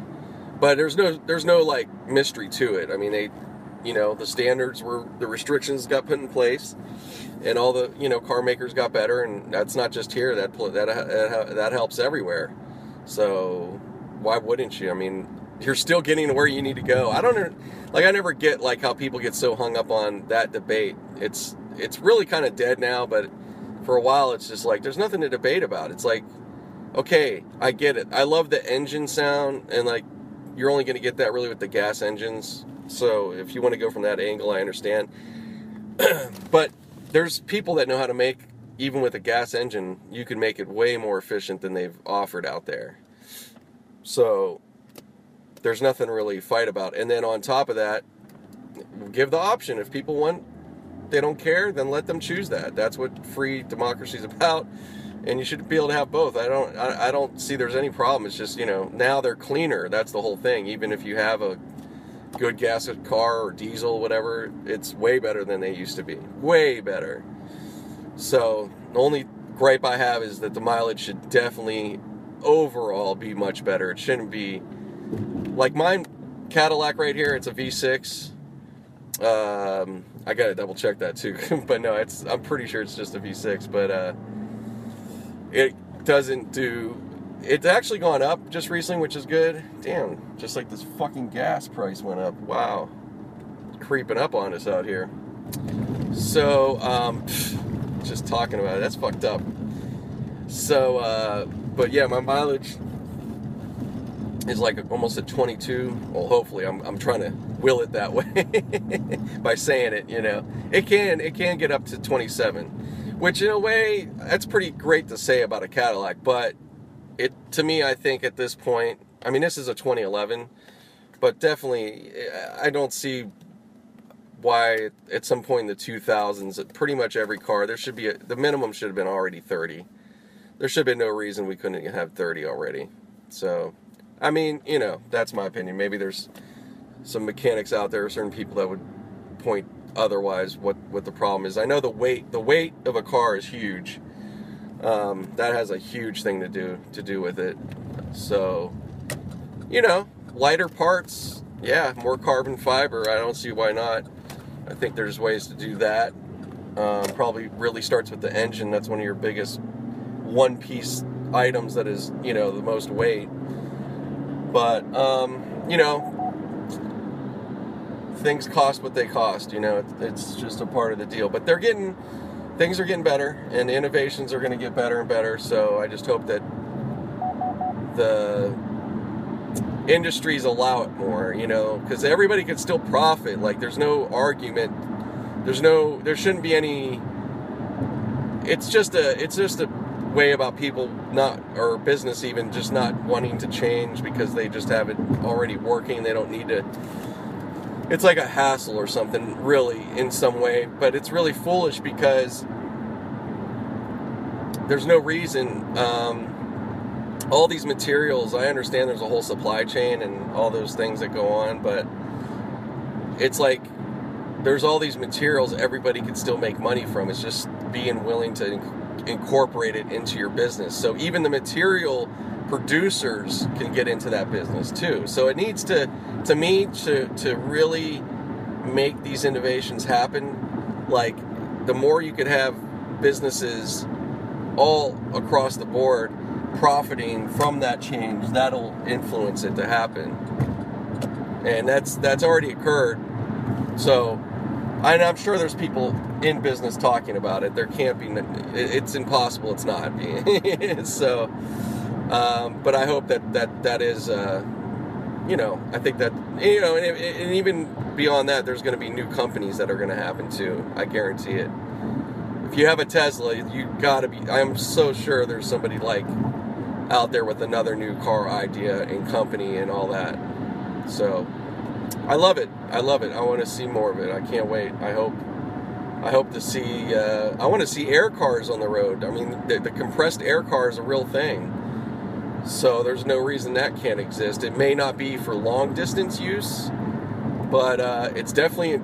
Speaker 1: But there's no there's no like mystery to it. I mean, they, you know, the standards were the restrictions got put in place, and all the you know car makers got better, and that's not just here. That that that, that helps everywhere. So why wouldn't you? I mean, you're still getting to where you need to go. I don't like I never get like how people get so hung up on that debate. It's it's really kind of dead now, but for a while it's just like there's nothing to debate about. It's like okay, I get it. I love the engine sound, and like you're only going to get that really with the gas engines. So if you want to go from that angle, I understand. *clears throat* but there's people that know how to make even with a gas engine, you can make it way more efficient than they've offered out there. So there's nothing really fight about. And then on top of that, give the option if people want they don't care, then let them choose that. That's what free democracy is *laughs* about and you should be able to have both. I don't I, I don't see there's any problem. It's just you know now they're cleaner. That's the whole thing. Even if you have a good gas car or diesel, whatever, it's way better than they used to be. Way better. So the only gripe I have is that the mileage should definitely overall be much better. It shouldn't be like mine Cadillac right here. It's a V6. Um, I gotta double check that too, *laughs* but no, it's I'm pretty sure it's just a V6. But uh, it doesn't do it's actually gone up just recently, which is good. Damn, just like this fucking gas price went up. Wow, creeping up on us out here. So, um, *sighs* just talking about it, that's fucked up. So, uh, but yeah, my mileage is like almost a 22. Well, hopefully, I'm, I'm trying to will it that way *laughs* by saying it. You know, it can it can get up to 27, which in a way that's pretty great to say about a Cadillac. But it to me, I think at this point, I mean, this is a 2011, but definitely, I don't see why at some point in the 2000s, at pretty much every car there should be a, the minimum should have been already 30. There should have been no reason we couldn't have 30 already. So, I mean, you know, that's my opinion. Maybe there's some mechanics out there, certain people that would point otherwise what what the problem is. I know the weight the weight of a car is huge. Um, that has a huge thing to do to do with it. So, you know, lighter parts, yeah, more carbon fiber. I don't see why not. I think there's ways to do that. Um, probably really starts with the engine. That's one of your biggest one piece items that is, you know, the most weight. But, um, you know, things cost what they cost. You know, it's just a part of the deal. But they're getting, things are getting better, and innovations are going to get better and better. So I just hope that the industries allow it more. You know, because everybody can still profit. Like, there's no argument. There's no, there shouldn't be any. It's just a, it's just a way about people not or business even just not wanting to change because they just have it already working. They don't need to it's like a hassle or something really in some way but it's really foolish because there's no reason um, all these materials i understand there's a whole supply chain and all those things that go on but it's like there's all these materials everybody can still make money from. It's just being willing to inc- incorporate it into your business. So even the material producers can get into that business too. So it needs to to me to to really make these innovations happen. Like the more you could have businesses all across the board profiting from that change that'll influence it to happen. And that's that's already occurred. So and i'm sure there's people in business talking about it. There can't be it's impossible it's not. *laughs* So um, but i hope that that that is uh, you know i think that you know and, and even beyond that there's going to be new companies that are going to happen too. I guarantee it. If you have a tesla you got to be i'm so sure there's somebody like out there with another new car idea and company and all that. So I love it. I love it. I want to see more of it. I can't wait. I hope. I hope to see. Uh, I want to see air cars on the road. I mean, the, the, compressed air car is a real thing. So there's no reason that can't exist. It may not be for long distance use, but uh, it's definitely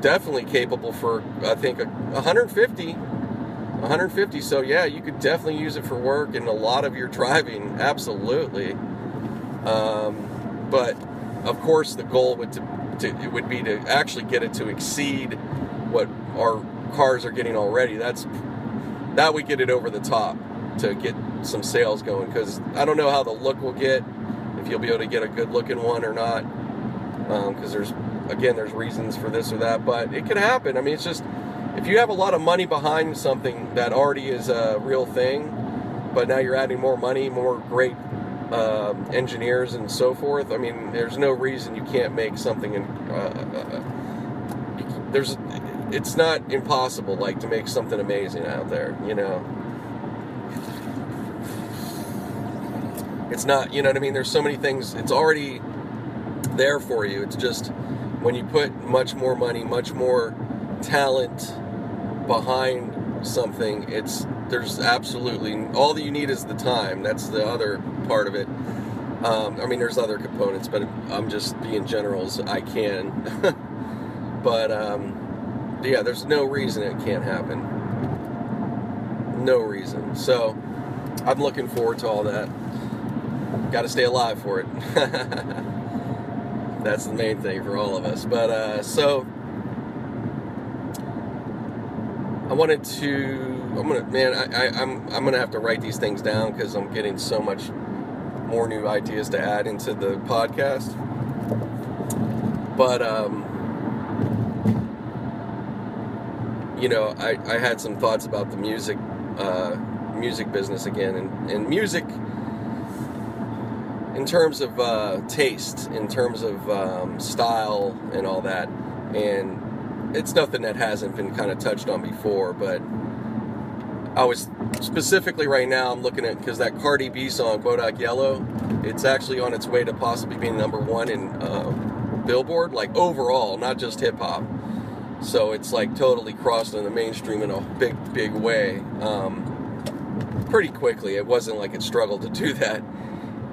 Speaker 1: definitely capable for I think 150. 150. So yeah, you could definitely use it for work and a lot of your driving. Absolutely. Um, but of course, the goal would to, to, it would be to actually get it to exceed what our cars are getting already. That's that would get it over the top to get some sales going. Because I don't know how the look will get, if you'll be able to get a good looking one or not. Because um, there's again, there's reasons for this or that, but it could happen. I mean, it's just if you have a lot of money behind something that already is a real thing, but now you're adding more money, more great uh, engineers and so forth. I mean, there's no reason you can't make something. In, uh, uh, there's, it's not impossible, like to make something amazing out there. You know, it's not. You know what I mean? There's so many things. It's already there for you. It's just when you put much more money, much more talent behind something. It's there's absolutely all that you need is the time. That's the other part of it. Um, I mean, there's other components, but I'm just being general as I can. *laughs* but um, yeah, there's no reason it can't happen. No reason. So I'm looking forward to all that. Got to stay alive for it. *laughs* That's the main thing for all of us. But uh, so I wanted to. I'm gonna, man. I, I, I'm I'm gonna have to write these things down because I'm getting so much more new ideas to add into the podcast. But um, you know, I, I had some thoughts about the music uh, music business again, and, and music in terms of uh, taste, in terms of um, style, and all that. And it's nothing that hasn't been kind of touched on before, but I was specifically right now. I'm looking at because that Cardi B song "Bodak Yellow," it's actually on its way to possibly being number one in uh, Billboard, like overall, not just hip hop. So it's like totally crossed in the mainstream in a big, big way. Um, pretty quickly. It wasn't like it struggled to do that,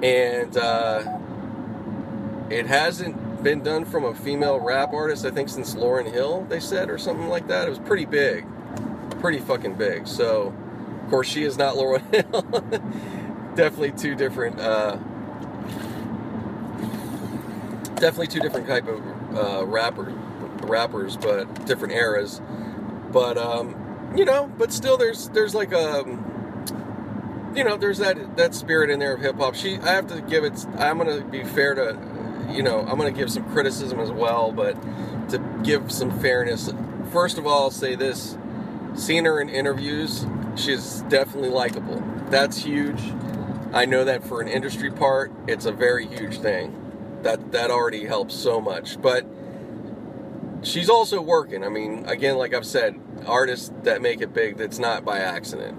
Speaker 1: and uh, it hasn't been done from a female rap artist. I think since Lauryn Hill, they said, or something like that. It was pretty big, pretty fucking big. So, of course, she is not Lauryn Hill. *laughs* definitely two different. Uh, definitely two different type of uh, rapper rappers, but different eras. But um, you know, but still, there's there's like a you know, there's that that spirit in there of hip hop. She, I have to give it. I'm gonna be fair to, you know, I'm gonna give some criticism as well, but to give some fairness. First of all, I'll say this: seeing her in interviews, she's definitely likable. That's huge. I know that for an industry part, it's a very huge thing. That that already helps so much, but she's also working. I mean, again, like I've said, artists that make it big, that's not by accident.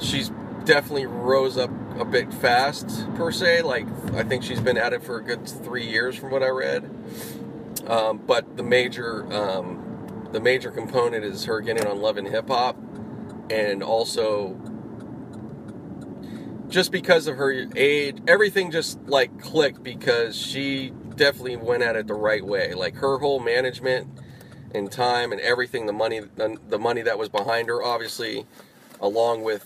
Speaker 1: She's definitely rose up a bit fast, per se. Like, I think she's been at it for a good three years, from what I read. Um, but the major, um, the major component is her getting on Love and Hip Hop, and also just because of her age, everything just like clicked because she definitely went at it the right way. Like her whole management and time and everything, the money, the, the money that was behind her, obviously, along with,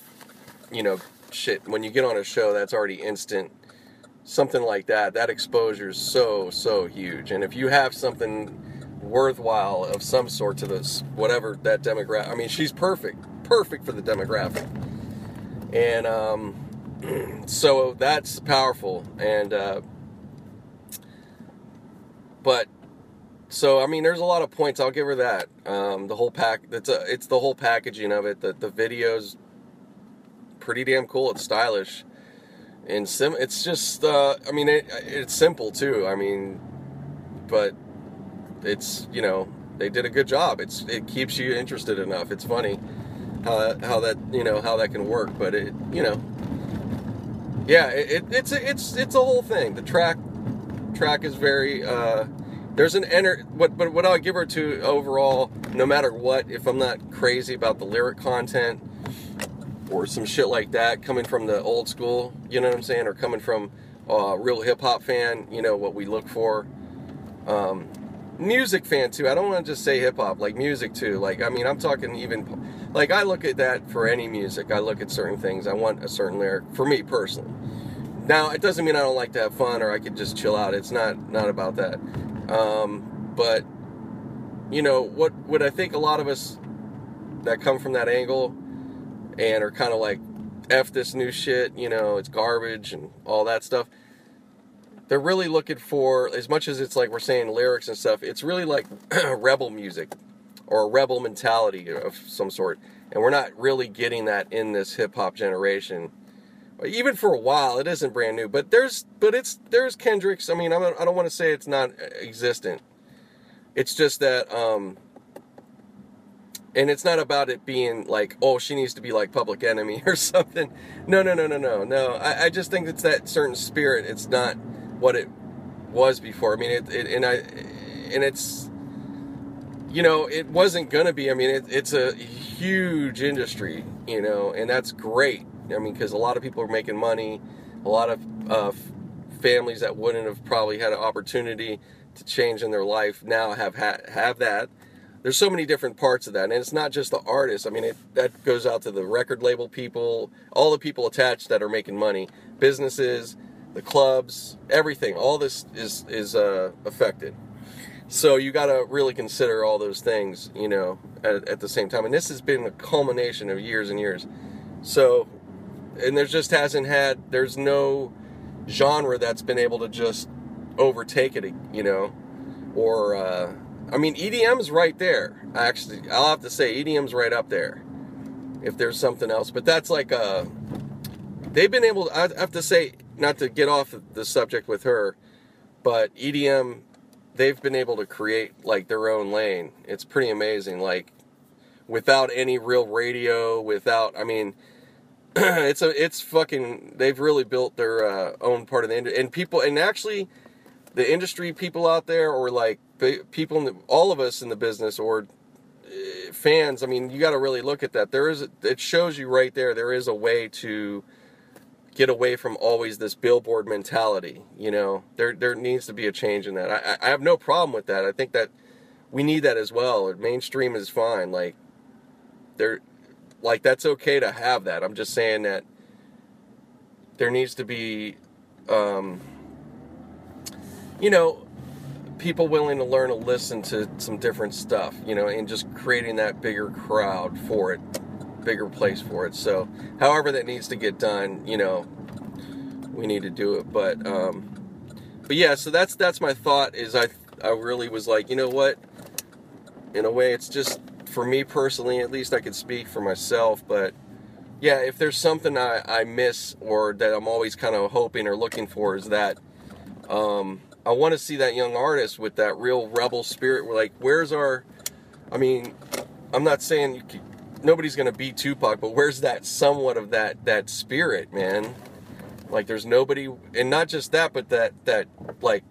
Speaker 1: you know, shit. When you get on a show, that's already instant. Something like that, that exposure is so so huge. And if you have something worthwhile of some sort to this, whatever that demographic, I mean, she's perfect, perfect for the demographic. And um, *clears throat* so that's powerful. And uh, but so I mean, there's a lot of points. I'll give her that. Um, the whole pack. It's a, it's the whole packaging of it. The the videos, pretty damn cool. It's stylish, and sim. It's just. Uh, I mean, it, it's simple too. I mean, but it's you know they did a good job. It's it keeps you interested enough. It's funny how that, how that you know how that can work. But it you know. Yeah, it, it, it's it's it's a whole thing. The track track is very uh, there's an enter what but what I'll give her to overall no matter what if I'm not crazy about the lyric content or some shit like that coming from the old school you know what I'm saying or coming from a real hip hop fan you know what we look for um, music fan too I don't want to just say hip hop like music too like I mean I'm talking even like I look at that for any music I look at certain things I want a certain lyric for me personally now, it doesn't mean I don't like to have fun or I could just chill out. It's not not about that. Um, but you know what? What I think a lot of us that come from that angle and are kind of like f this new shit. You know, it's garbage and all that stuff. They're really looking for as much as it's like we're saying lyrics and stuff. It's really like *clears throat* rebel music or a rebel mentality of some sort, and we're not really getting that in this hip hop generation even for a while, it isn't brand new. But there's, but it's there's Kendrick's. I mean, I'm, I don't want to say it's not existent. It's just that, um, and it's not about it being like, oh, she needs to be like Public Enemy *laughs* or something. No, no, no, no, no, no. I, I just think it's that certain spirit. It's not what it was before. I mean, it, it and I, and it's, you know, it wasn't gonna be. I mean, it, it's a huge industry, you know, and that's great I mean, because a lot of people are making money, a lot of uh, families that wouldn't have probably had an opportunity to change in their life now have ha- have that. There's so many different parts of that, and it's not just the artists. I mean, it, that goes out to the record label people, all the people attached that are making money, businesses, the clubs, everything. All this is is uh, affected. So you got to really consider all those things, you know, at, at the same time. And this has been a culmination of years and years. So, and there just hasn't had, there's no genre that's been able to just overtake it, you know, or, uh, I mean, EDM's right there. Actually, I'll have to say EDM's right up there. If there's something else, but that's like uh they've been able. I have to say, not to get off the subject with her, but EDM, they've been able to create like their own lane. It's pretty amazing. Like without any real radio, without I mean, *clears throat* it's a it's fucking. They've really built their uh, own part of the industry, and people, and actually, the industry people out there, or like people, in the, all of us in the business, or uh, fans. I mean, you got to really look at that. There is, it shows you right there. There is a way to get away from always this billboard mentality. You know, there there needs to be a change in that. I, I have no problem with that. I think that we need that as well. Mainstream is fine. Like there, like that's okay to have that. I'm just saying that there needs to be, um, you know, people willing to learn to listen to some different stuff. You know, and just creating that bigger crowd for it bigger place for it. So, however that needs to get done, you know, we need to do it. But, um, but yeah, so that's that's my thought. Is I I really was like, you know what? In a way, it's just for me personally. At least I could speak for myself. But yeah, if there's something I I miss or that I'm always kind of hoping or looking for, is that um, I want to see that young artist with that real rebel spirit. We're like, where's our? I mean, I'm not saying you nobody's gonna beat Tupac, but where's that somewhat of that that spirit, man? Like there's nobody, and not just that, but that that like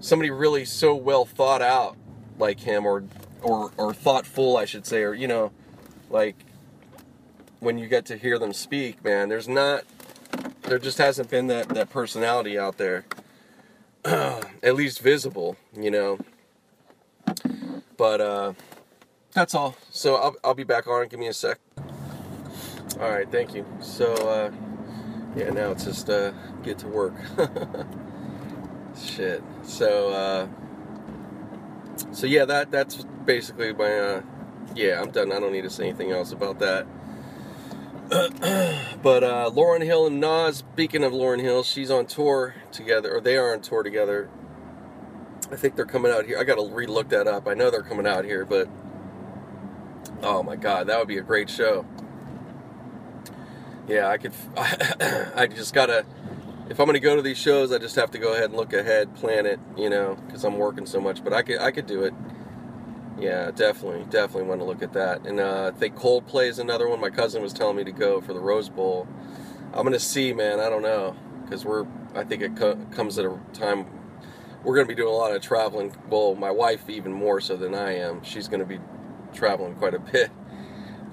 Speaker 1: somebody really so well thought out like him, or or or thoughtful, I should say, or you know, like when you get to hear them speak, man, there's not, there just hasn't been that that personality out there, *clears throat* at least visible, you know. But uh that's all. So I'll, I'll be back on. Give me a sec. All right, thank you. So, uh, yeah, now it's just uh, get to work. *laughs* Shit. So, uh, so yeah, that that's basically my. Uh, yeah, I'm done. I don't need to say anything else about that. *clears throat* but uh, Lauryn Hill and Nas. Speaking of Lauryn Hill, she's on tour together, or they are on tour together. I think they're coming out here. I got to relook that up. I know they're coming out here, but Oh my god, that would be a great show. Yeah, I could. *laughs* I just gotta. If I'm gonna go to these shows, I just have to go ahead and look ahead, plan it, you know, because I'm working so much. But I could, I could do it. Yeah, definitely, definitely want to look at that. And uh, I think Coldplay is another one. My cousin was telling me to go for the Rose Bowl. I'm gonna see, man. I don't know, because we're. I think it co- comes at a time we're gonna be doing a lot of traveling. Well, my wife even more so than I am. She's gonna be traveling quite a bit.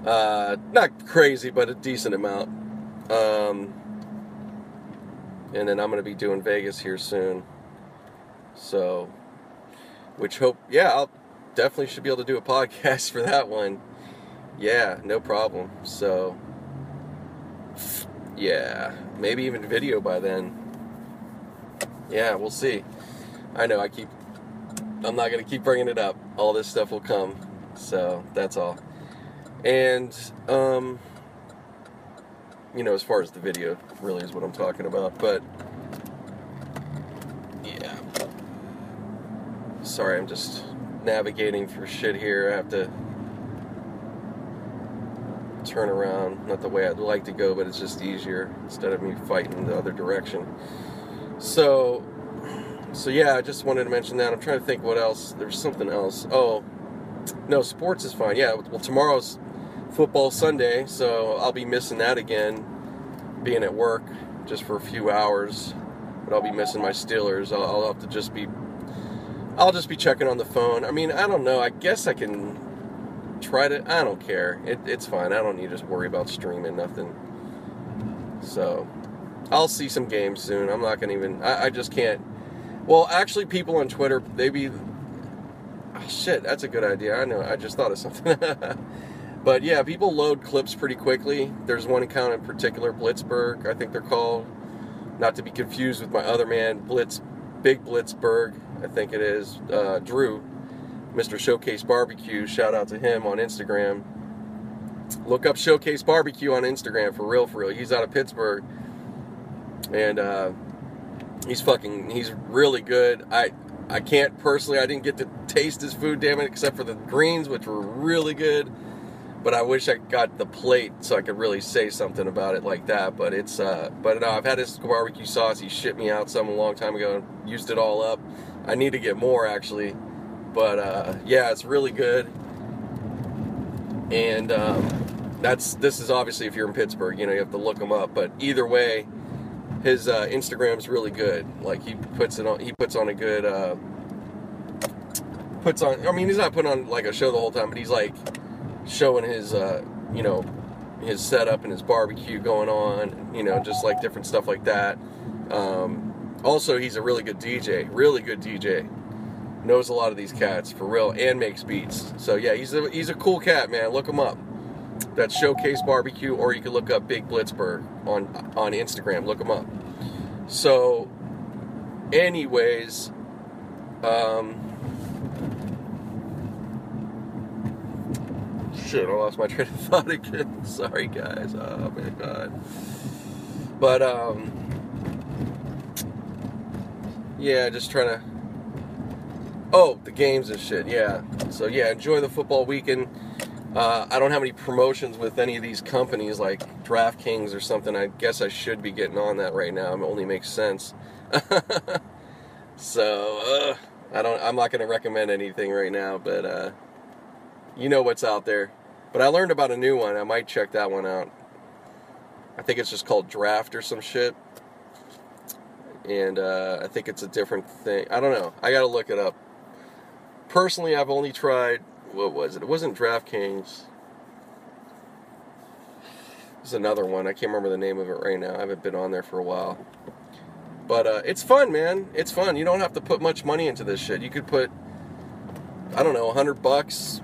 Speaker 1: Uh, not crazy, but a decent amount. Um, and then I'm going to be doing Vegas here soon. So, which hope, yeah, I'll definitely should be able to do a *laughs* podcast for that one. Yeah, no problem. So, yeah, maybe even video by then. Yeah, we'll see. I know I keep, I'm not going to keep bringing it up. All this stuff will come. So that's all. And um, you know, as far as the video, really is what I'm talking about. But yeah, sorry, I'm just navigating through shit here. I have to turn around, not the way I'd like to go, but it's just easier instead of me fighting the other direction. So, so yeah, I just wanted to mention that. I'm trying to think what else. There's something else. Oh, no, sports is fine. Yeah, well, tomorrow's football Sunday, so I'll be missing that again, being at work just for a few hours. But I'll be missing my Steelers. I'll, I'll have to just be, I'll just be checking on the phone. I mean, I don't know. I guess I can try to. I don't care. It, it's fine. I don't need to worry about streaming nothing. So, I'll see some games soon. I'm not gonna even. I, I just can't. Well, actually, people on Twitter, they be Oh, shit, that's a good idea. I know. I just thought of something. *laughs* but yeah, people load clips pretty quickly. There's one account in particular, Blitzberg, I think they're called. Not to be confused with my other man, Blitz, Big Blitzberg. I think it is, uh, Drew, Mr. Showcase Barbecue. Shout out to him on Instagram. Look up Showcase Barbecue on Instagram for real, for real. He's out of Pittsburgh, and uh, he's fucking, he's really good. I, I can't personally, I didn't get to taste his food, damn it, except for the greens, which were really good. But I wish I got the plate so I could really say something about it like that. But it's, uh, but no, I've had his barbecue sauce. He shipped me out some a long time ago and used it all up. I need to get more actually. But uh, yeah, it's really good. And um, that's this is obviously if you're in Pittsburgh, you know, you have to look them up. But either way, his uh, Instagram's really good. Like he puts it on, he puts on a good, uh, puts on. I mean, he's not putting on like a show the whole time, but he's like showing his, uh, you know, his setup and his barbecue going on. You know, just like different stuff like that. Um, also, he's a really good DJ. Really good DJ. Knows a lot of these cats for real and makes beats. So yeah, he's a he's a cool cat, man. Look him up. That's Showcase Barbecue, or you can look up Big Blitzberg on on Instagram. Look him up. So, anyways, um, shit, I lost my *laughs* train of thought again. *laughs* Sorry, guys. Oh my god. But um, yeah, just trying to. Oh, the games and shit. Yeah. So yeah, enjoy the football weekend. Uh, I don't have any promotions with any of these companies like DraftKings or something. I guess I should be getting on that right now. It only makes sense. *laughs* so uh, I don't. I'm not going to recommend anything right now, but uh, you know what's out there. But I learned about a new one. I might check that one out. I think it's just called Draft or some shit. And uh, I think it's a different thing. I don't know. I got to look it up. Personally, I've only tried what was it? It wasn't DraftKings. There's another one. I can't remember the name of it right now. I haven't been on there for a while. But uh, it's fun, man. It's fun. You don't have to put much money into this shit. You could put, I don't know, 100 bucks,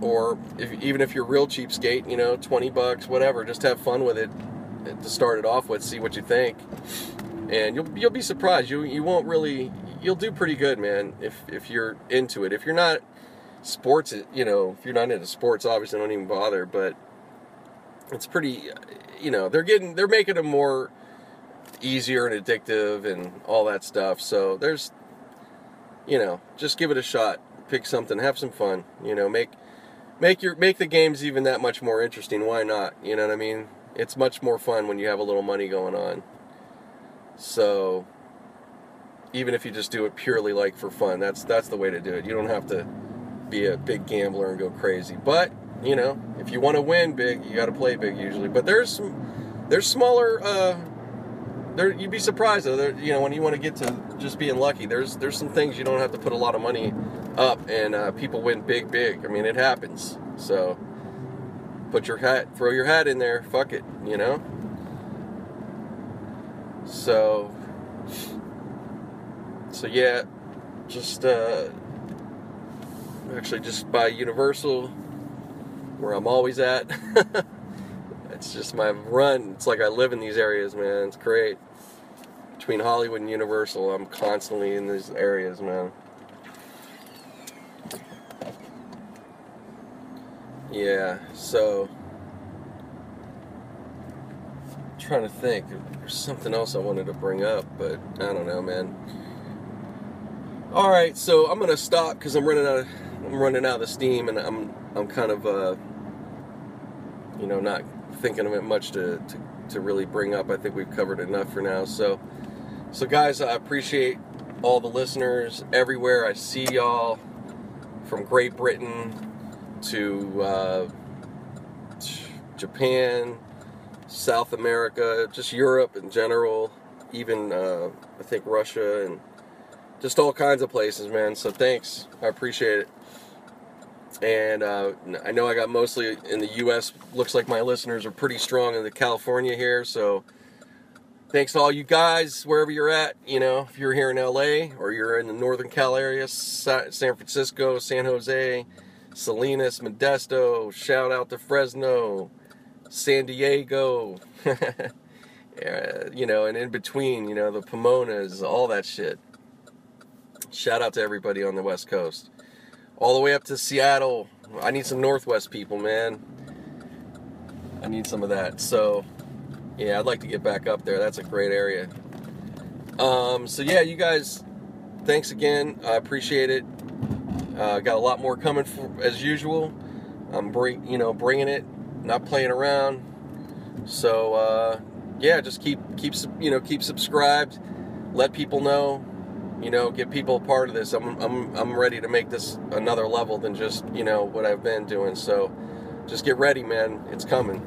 Speaker 1: or if, even if you're real cheapskate, you know, 20 bucks, whatever. Just have fun with it to start it off with. See what you think, and you'll you'll be surprised. You you won't really. You'll do pretty good, man. If if you're into it. If you're not sports, you know, if you're not into sports, obviously don't even bother. But it's pretty, you know, they're getting, they're making them more easier and addictive and all that stuff. So there's, you know, just give it a shot. Pick something, have some fun. You know, make make your make the games even that much more interesting. Why not? You know what I mean? It's much more fun when you have a little money going on. So even if you just do it purely like for fun, that's that's the way to do it. You don't have to be a big gambler and go crazy. But you know, if you want to win big, you got to play big usually. But there's some, there's smaller. Uh, there you'd be surprised though. There, you know, when you want to get to just being lucky, there's there's some things you don't have to put a lot of money up, and uh, people win big, big. I mean, it happens. So put your hat, throw your hat in there. Fuck it, you know. So, so yeah, just uh, actually just by Universal, where I'm always at. *laughs* it's just my run. It's like I live in these areas, man. It's great. Between Hollywood and Universal, I'm constantly in these areas, man. Yeah, so trying to think. There's something else I wanted to bring up, but I don't know, man. All right, so I'm gonna stop because I'm running out. Of, I'm running out of steam, and I'm I'm kind of uh, you know not thinking of it much to, to to really bring up. I think we've covered enough for now. So so guys, I appreciate all the listeners everywhere. I see y'all from Great Britain to uh, Japan, South America, just Europe in general, even uh, I think Russia and just all kinds of places, man. So thanks, I appreciate it. And uh, I know I got mostly in the U.S. Looks like my listeners are pretty strong in the California here. So thanks to all you guys wherever you're at. You know, if you're here in L.A. or you're in the Northern Cal area, San Francisco, San Jose, Salinas, Modesto. Shout out to Fresno, San Diego. *laughs* you know, and in between, you know, the Pomonas, all that shit. Shout out to everybody on the West Coast. All the way up to Seattle. I need some Northwest people, man. I need some of that. So, yeah, I'd like to get back up there. That's a great area. Um, so yeah, you guys, thanks again. I appreciate it. Uh, got a lot more coming for, as usual. I'm bring, you know, bringing it, not playing around. So uh, yeah, just keep keep you know keep subscribed. Let people know you know, get people a part of this. I'm, I'm, I'm ready to make this another level than just, you know, what I've been doing. So just get ready, man. It's coming.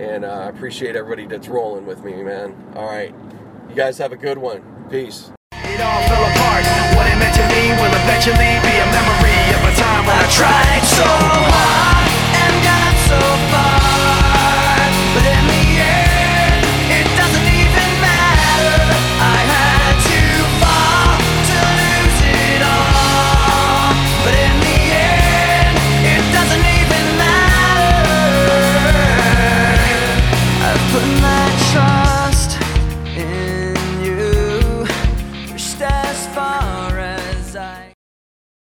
Speaker 1: And uh, I appreciate everybody that's rolling with me, man. All right. You guys have a good one. Peace.
Speaker 2: It all fell apart. What it meant to me will eventually be a memory of a time when I tried so hard and got so far.